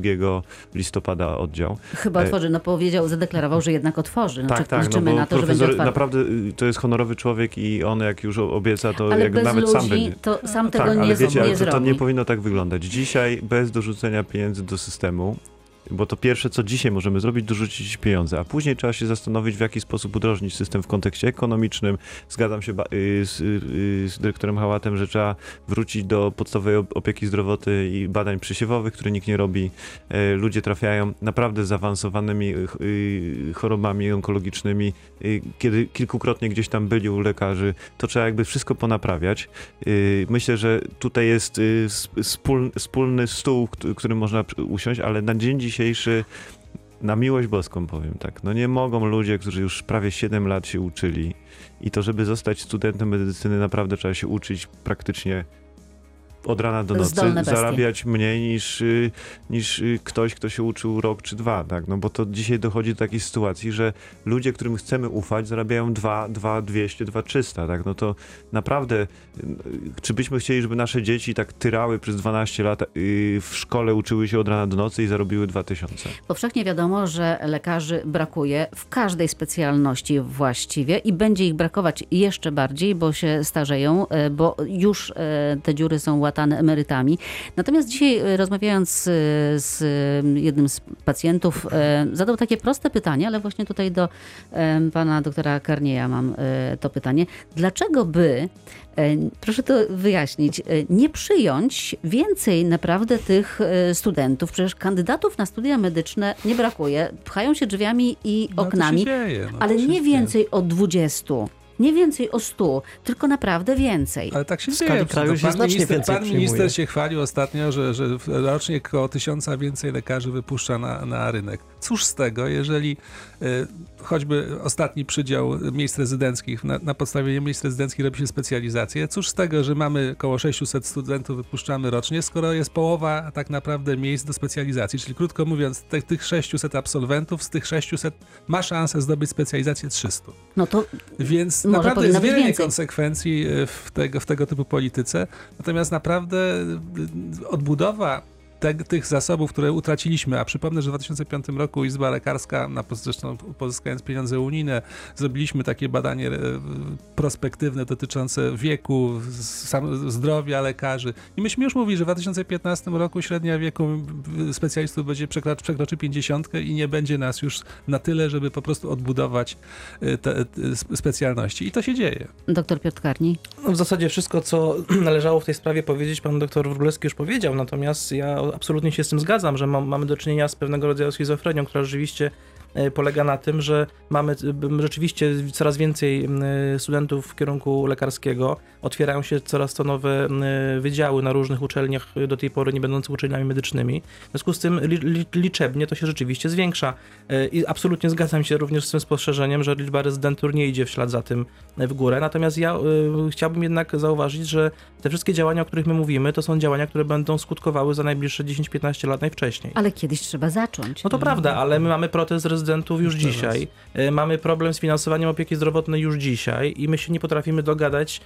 listopada oddział. Chyba E, otworzy, no powiedział, zadeklarował, że jednak otworzy. No, tak, tak, no liczymy bo na to, że będzie otwarty. naprawdę to jest honorowy człowiek i on jak już obieca, to Ale jak nawet ludzi sam będzie. to sam tego tak, nie, ale wiecie, nie ale to, to nie powinno tak wyglądać. Dzisiaj bez dorzucenia pieniędzy do systemu, bo to pierwsze, co dzisiaj możemy zrobić, dorzucić pieniądze, a później trzeba się zastanowić, w jaki sposób udrożnić system w kontekście ekonomicznym. Zgadzam się y, z, y, z dyrektorem Hałatem, że trzeba wrócić do podstawowej op- opieki zdrowotnej i badań przesiewowych, które nikt nie robi. E, Ludzie trafiają naprawdę z zaawansowanymi y, ch- y, chorobami onkologicznymi. Y, Kiedy kilkukrotnie gdzieś tam byli u lekarzy, to trzeba jakby wszystko ponaprawiać. Y, Myślę, że tutaj jest y, sp- wspólny, stół, którym można usiąść, ale na dzień dzisiejszy na miłość boską powiem tak, no nie mogą ludzie, którzy już prawie 7 lat się uczyli i to, żeby zostać studentem medycyny naprawdę trzeba się uczyć praktycznie od rana do nocy, zarabiać mniej niż, y, niż y, ktoś, kto się uczył rok czy dwa, tak, no bo to dzisiaj dochodzi do takiej sytuacji, że ludzie, którym chcemy ufać, zarabiają 2, 2 200, 2 300, tak, no to naprawdę, y, czy byśmy chcieli, żeby nasze dzieci tak tyrały przez 12 lat w szkole, uczyły się od rana do nocy i zarobiły 2000? Powszechnie wiadomo, że lekarzy brakuje w każdej specjalności właściwie i będzie ich brakować jeszcze bardziej, bo się starzeją, bo już te dziury są emerytami. Natomiast dzisiaj e, rozmawiając e, z jednym z pacjentów, e, zadał takie proste pytanie, ale właśnie tutaj do pana doktora Karnieja mam to pytanie. Dlaczego by Proszę to wyjaśnić. Nie przyjąć więcej naprawdę tych studentów. Przecież kandydatów na studia medyczne nie brakuje. Pchają się drzwiami i No, oknami, dzieje, no, ale nie dzieje. więcej o 20. Nie więcej o 100, tylko naprawdę więcej. Ale tak się W skali dzieje. kraju się pan znacznie minister, więcej pan przyjmuje. minister się chwalił ostatnio, że, że rocznie około tysiąca więcej lekarzy wypuszcza na, na rynek. Cóż z tego, jeżeli y, choćby ostatni przydział miejsc rezydenckich, na, na podstawie miejsc rezydenckich robi się specjalizację, cóż z tego, że mamy około 600 studentów wypuszczamy rocznie, skoro jest połowa tak naprawdę miejsc do specjalizacji. Czyli krótko mówiąc, te, tych 600 absolwentów, z tych 600 ma szansę zdobyć specjalizację 300. No to Więc naprawdę jest wiele więcej. konsekwencji e, w tego, w tego typu polityce. Natomiast naprawdę y, odbudowa te, tych zasobów, które utraciliśmy, a przypomnę, że w 2005 roku Izba Lekarska, na, zresztą pozyskując pieniądze unijne, zrobiliśmy takie badanie e, prospektywne dotyczące wieku, sam, zdrowia lekarzy. I myśmy już mówili, że w 2015 roku średnia wieku specjalistów będzie przekroczy, przekroczy 50 i nie będzie nas już na tyle, żeby po prostu odbudować y, te, te sp- specjalności. I to się dzieje. doktor Piotr Karni. No, w zasadzie wszystko, co należało w tej sprawie powiedzieć, pan doktor Wróblewski już powiedział, natomiast ja absolutnie się z tym zgadzam, że mam, mamy do czynienia z pewnego rodzaju schizofrenią, która rzeczywiście polega na tym, że mamy e, rzeczywiście coraz więcej studentów w kierunku lekarskiego, otwierają się coraz to nowe wydziały na różnych uczelniach, e, do tej pory nie będących uczelniami medycznymi. W związku z tym li, li, liczebnie to się rzeczywiście zwiększa. E, I absolutnie zgadzam się również z tym spostrzeżeniem, że liczba rezydentur nie idzie w ślad za tym e, w górę. Natomiast ja chciałbym jednak zauważyć, że te wszystkie działania, o których my mówimy, to są działania, które będą skutkowały za najbliższe 10-15 lat najwcześniej. Ale kiedyś trzeba zacząć. No to prawda, ale my mamy protest rezydentów już dzisiaj. Y, Mamy problem z finansowaniem opieki zdrowotnej już dzisiaj i my się nie potrafimy dogadać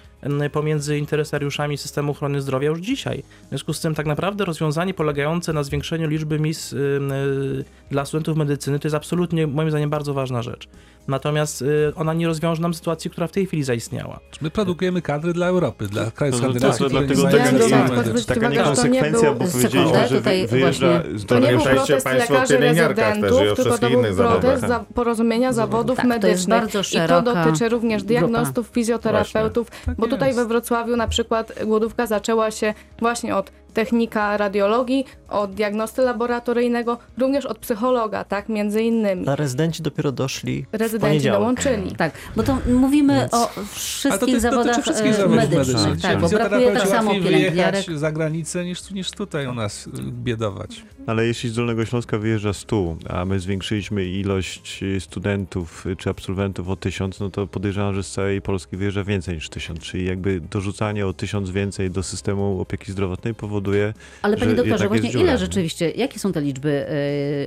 pomiędzy interesariuszami systemu ochrony zdrowia już dzisiaj. W związku z tym tak naprawdę rozwiązanie polegające na zwiększeniu liczby miejsc y, y, dla studentów medycyny to jest absolutnie moim zdaniem bardzo ważna rzecz. Natomiast y, ona nie rozwiąże nam sytuacji, która w tej chwili zaistniała. My produkujemy kadry dla Europy, dla krajów to- to- skandynawskich. dlatego nie taka nie-. Taka niekonsekwencja, bo powiedzieliśmy, że tutaj wy, wyjeżdża To nie był protest lekarzy pielęgniarkach też i rezydentów, o tylko to wszystkich był innych protest zawodach. za porozumienia zawodów Tak, to jest medycznych. I to dotyczy również diagnostów, fizjoterapeutów, Tak bo tutaj jest. we Wrocławiu na przykład głodówka zaczęła się właśnie od technika radiologii, od diagnosty laboratoryjnego, również od psychologa, tak, między innymi. A rezydenci dopiero doszli Rezydenci dołączyli. Tak, bo to mówimy Więc- o to wszystkich ty- zawodach dotyczy wszystkich e, zawodów medycznych. medycznych. Tak, bo brakuje tak samo pielęgniarek. za granicę niż, niż tutaj u nas y, biedować. Ale jeśli z Dolnego Śląska wyjeżdża 100, a my zwiększyliśmy ilość y, studentów y, czy absolwentów o 1000, no to podejrzewam, że z całej Polski wyjeżdża więcej niż 1000. Czyli jakby dorzucanie o 1000 więcej do systemu opieki zdrowotnej powoduje, Ale panie że doktorze, właśnie ile rzeczywiście, jakie są te liczby?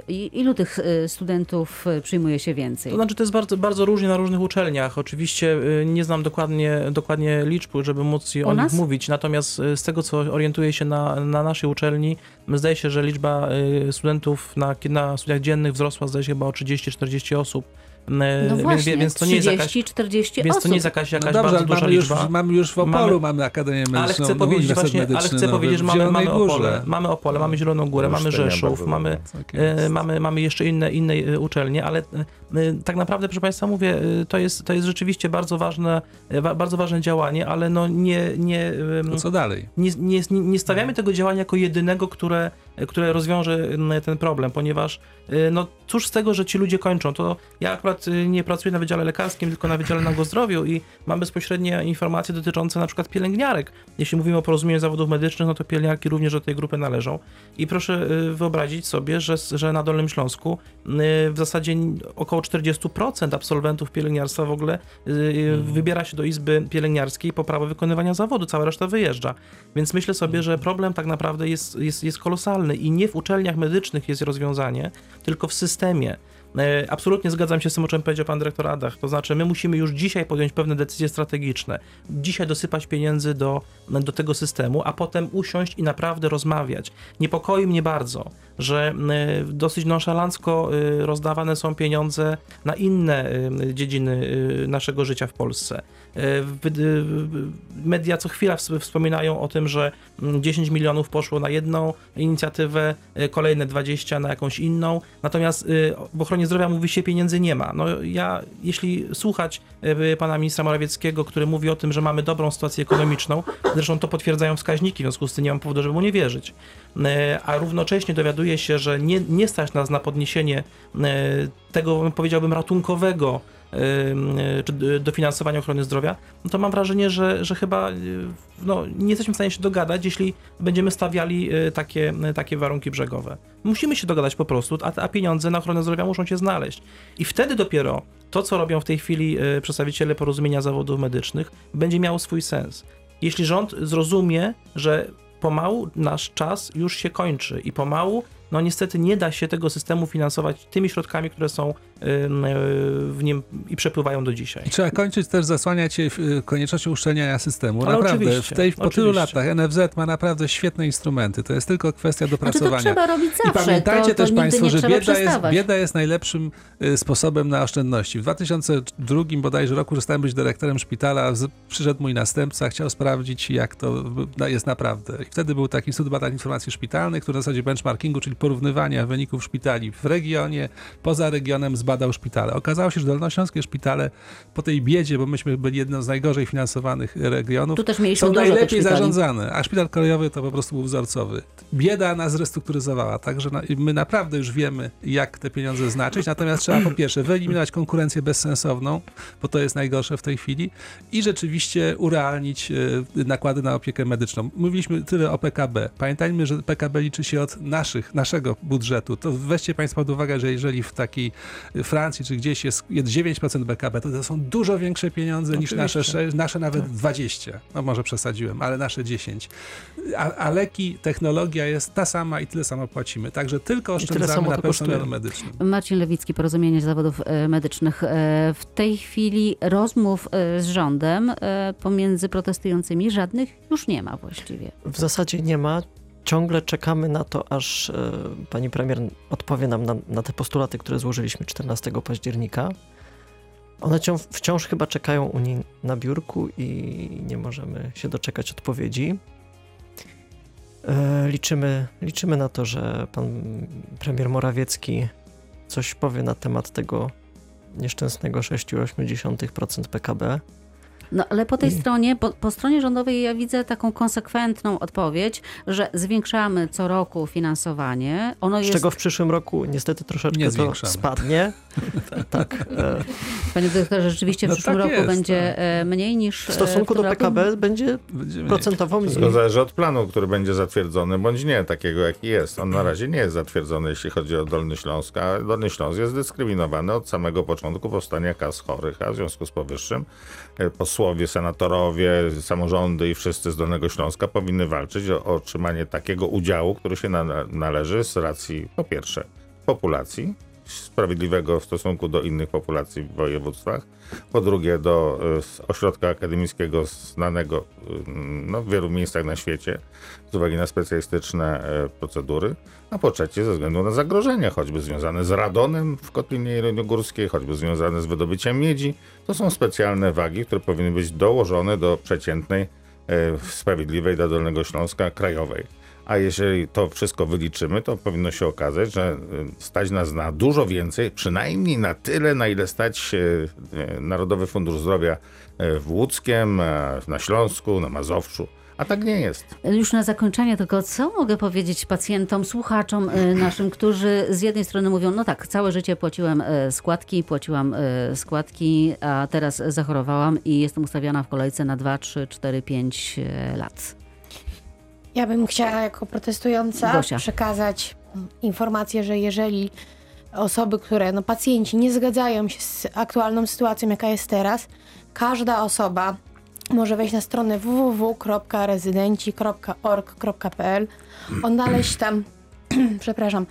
i Ilu tych e, studentów e, przyjmuje się więcej? To znaczy, to jest bardzo, bardzo różnie na różnych uczelniach. Oczywiście y, nie znam dokładnie, dokładnie liczb, żeby móc o nas? nich mówić. Natomiast y, z tego, co orientuję się na, na naszej uczelni, zdaje się, że liczba y, studentów na, na studiach dziennych wzrosła, zdaje się, chyba o 30-40 osób. Y, No więc- właśnie, więc to nie jest jakaś, 30-40 więc osób. to nie jest jakaś, jakaś No dobrze, bardzo duża mamy już, liczba. mamy już w Opolu, Mamy- mamy, Akademię Medyczną, Ale chcę no, powiedzieć właśnie, ale chcę nowy powiedzieć, że mamy, mamy. Opole, mamy Opole, mamy Zieloną Górę, mamy Rzeszów, mamy. E, mamy, mamy jeszcze inne, inne e, uczelnie, ale e, e, tak naprawdę, proszę Państwa, mówię, e, to jest, to jest rzeczywiście bardzo ważne, e, wa- bardzo ważne działanie, ale no nie, nie, To co dalej? nie, nie, nie stawiamy tego działania jako jedynego, które, które rozwiąże m, ten problem, ponieważ y, no cóż z tego, że ci ludzie kończą, to ja akurat nie pracuję na Wydziale Lekarskim, tylko na Wydziale Nagozdrowiu i mam bezpośrednie informacje dotyczące na przykład pielęgniarek. Jeśli mówimy o porozumieniu zawodów medycznych, no to pielęgniarki również do tej grupy należą. I proszę wyobrazić sobie, że, że na Dolnym Śląsku w zasadzie około 40% absolwentów pielęgniarstwa w ogóle y, wybiera się do izby pielęgniarskiej po prawo wykonywania zawodu, cała reszta wyjeżdża. Więc myślę sobie, że problem tak naprawdę jest, jest, jest kolosalny i nie w uczelniach medycznych jest rozwiązanie, tylko w systemie. E, Absolutnie zgadzam się z tym, o czym powiedział pan dyrektor Adach. To znaczy, my musimy już dzisiaj podjąć pewne decyzje strategiczne. Dzisiaj dosypać pieniędzy do, do tego systemu, a potem usiąść i naprawdę rozmawiać. Niepokoi mnie bardzo, że e, dosyć nonszalancko e, rozdawane są pieniądze na inne e, dziedziny naszego życia w Polsce. Media co chwila ws- wspominają o tym, że mm, 10 milionów poszło na jedną inicjatywę, kolejne 20 na jakąś inną. Natomiast w ochronie zdrowia mówi się pieniędzy nie ma. No ja, jeśli słuchać pana ministra Morawieckiego, który mówi o tym, że mamy dobrą sytuację ekonomiczną, zresztą to potwierdzają wskaźniki, w związku z tym nie mam powodu, żeby mu nie wierzyć. E, A równocześnie dowiaduje się, że nie, nie stać nas na podniesienie e, tego, powiedziałbym, ratunkowego e, czy dofinansowania ochrony zdrowia, no to mam wrażenie, że, że chyba no, nie jesteśmy w stanie się dogadać, jeśli będziemy stawiali takie, takie warunki brzegowe. Musimy się dogadać po prostu, a, a pieniądze na ochronę zdrowia muszą się znaleźć. I wtedy dopiero to, co robią w tej chwili przedstawiciele porozumienia zawodów medycznych, będzie miało swój sens. Jeśli rząd zrozumie, że pomału nasz czas już się kończy i pomału, no niestety nie da się tego systemu finansować tymi środkami, które są w nim i przepływają do dzisiaj. I trzeba kończyć też zasłaniać się y, koniecznością uszczelniania systemu. Ale naprawdę, w tej, po tylu latach NFZ ma naprawdę świetne instrumenty. To jest tylko kwestia Znaczy to dopracowania. trzeba robić I zawsze. pamiętajcie to, to też nigdy Państwo, że bieda jest, bieda jest najlepszym y, sposobem na oszczędności. W 2002 bodajże roku przestałem być dyrektorem szpitala, z, przyszedł mój następca, chciał sprawdzić jak to jest naprawdę. I wtedy był taki Instytut Badań Informacji Szpitalnych, który w zasadzie benchmarkingu, czyli porównywania wyników szpitali w regionie, poza regionem zbadał szpitale. Okazało się, że dolnośląskie szpitale po tej biedzie, bo myśmy byli jedną z najgorzej finansowanych regionów, Tu też mieliśmy są najlepiej zarządzane, a szpital kolejowy to po prostu był wzorcowy. Bieda nas zrestrukturyzowała, także my naprawdę już wiemy, jak te pieniądze znaczyć, natomiast trzeba po pierwsze wyeliminować konkurencję bezsensowną, bo to jest najgorsze w tej chwili i rzeczywiście urealnić e, nakłady na opiekę medyczną. Mówiliśmy tyle o PKB. Pamiętajmy, że PKB liczy się od naszych, naszego budżetu. To weźcie Państwo pod uwagę, że jeżeli w takiej Francji czy gdzieś jest, jest 9% PKB, to to są dużo większe pieniądze niż nasze, Oczywiście. sze- nasze nawet 20. No może przesadziłem, ale nasze 10. A, a leki, technologia jest ta sama i tyle samo płacimy. Także tylko oszczędzamy na personelu medycznym. Marcin Lewicki, Porozumienie Zawodów e, Medycznych. E, W tej chwili rozmów e, z rządem pomiędzy protestującymi żadnych już nie ma właściwie. W zasadzie nie ma. Ciągle czekamy na to, aż e, pani premier odpowie nam na, na te postulaty, które złożyliśmy 14 października. One ciąż, wciąż chyba czekają u niej na biurku i nie możemy się doczekać odpowiedzi. E, liczymy, liczymy na to, że pan premier Morawiecki coś powie na temat tego nieszczęsnego 6,8% PKB. No ale po tej stronie, po, po stronie rządowej ja widzę taką konsekwentną odpowiedź, że zwiększamy co roku finansowanie. Ono Z jest, czego w przyszłym roku niestety troszeczkę Nie to zwiększamy. spadnie. tak. e, panie dyrektorze, rzeczywiście w No przyszłym tak roku jest, będzie e, mniej niż W e, stosunku w do tym roku? PKB będzie procentowo Wszystko mniej. zależy od planu, który będzie zatwierdzony, bądź nie, takiego jaki jest. On na razie nie jest zatwierdzony, jeśli chodzi o Dolny Śląsk, a Dolny Śląsk jest dyskryminowany od samego początku powstania kas chorych, a w związku z powyższym e, posłowie, senatorowie, samorządy i wszyscy z Dolnego Śląska powinny walczyć o, o otrzymanie takiego udziału, który się na, należy z racji, po pierwsze, populacji, sprawiedliwego w stosunku do innych populacji w województwach, po drugie do y, ośrodka akademickiego znanego y, no, w wielu miejscach na świecie z uwagi na specjalistyczne e, procedury, a po trzecie ze względu na zagrożenia, choćby związane z radonem w Kotlinie Jeleniogórskiej, choćby związane z wydobyciem miedzi. To są specjalne wagi, które powinny być dołożone do przeciętnej, sprawiedliwej dla Dolnego Śląska krajowej. A jeżeli to wszystko wyliczymy, to powinno się okazać, że y, stać nas na dużo więcej, przynajmniej na tyle, na ile stać y, Narodowy Fundusz Zdrowia y, w Łódzkiem, na Śląsku, na Mazowszu. A tak nie jest. Już na zakończenie tylko, co mogę powiedzieć pacjentom, słuchaczom naszym, którzy z jednej strony mówią, no tak, całe życie płaciłem składki, płaciłam składki, a teraz zachorowałam i jestem ustawiona w kolejce na 2, 3, 4, 5 y, lat. Ja bym chciała jako protestująca Gosia. przekazać informację, że jeżeli osoby, które, no pacjenci nie zgadzają się z aktualną sytuacją, jaka jest teraz, każda osoba może wejść na stronę www.rezydenci.org.pl, odnaleźć tam, przepraszam,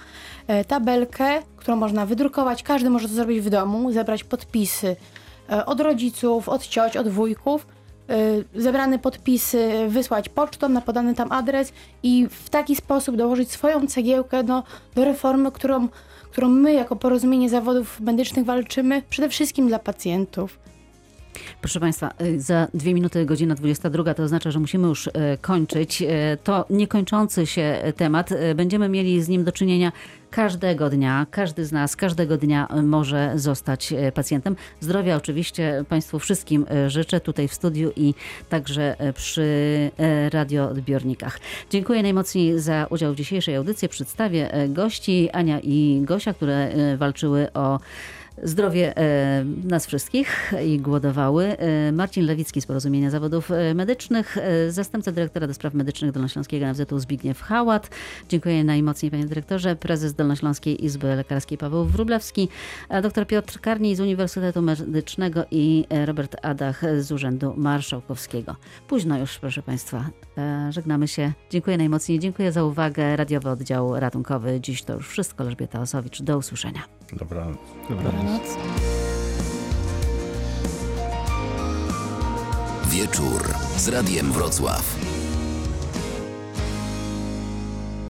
e, tabelkę, którą można wydrukować. Każdy może to zrobić w domu, zebrać podpisy e, od rodziców, od cioć, od wujków. E, Zebrane podpisy wysłać pocztą na podany tam adres i w taki sposób dołożyć swoją cegiełkę do, do reformy, którą, którą my jako porozumienie zawodów medycznych walczymy przede wszystkim dla pacjentów. Proszę Państwa, y, za dwie minuty, godzina 22, to oznacza, że musimy już y, kończyć. Y, To niekończący się temat. Y, Będziemy mieli z nim do czynienia każdego dnia. Każdy z nas każdego dnia y, może zostać y, pacjentem. Zdrowia oczywiście Państwu wszystkim y, życzę tutaj w studiu i także przy radioodbiornikach. Dziękuję najmocniej za udział w dzisiejszej audycji. Przedstawię gości Ania i Gosia, które walczyły o zdrowie e, nas wszystkich i głodowały. E, Marcin Lewicki z Porozumienia Zawodów e, Medycznych, e, zastępca dyrektora do spraw medycznych Dolnośląskiego NFZ-u Zbigniew Hałat. Dziękuję najmocniej panie dyrektorze. Prezes Dolnośląskiej Izby Lekarskiej Paweł Wróblewski, a dr Piotr Karniej z Uniwersytetu Medycznego i Robert Adach z Urzędu Marszałkowskiego. Późno już, proszę państwa. E, Żegnamy się. Dziękuję najmocniej. Dziękuję za uwagę. Radiowy Oddział Ratunkowy. Dziś to już wszystko. Elżbieta Osowicz. Do usłyszenia. Dobranoc. Dobranoc. Wieczór z Radiem Wrocław.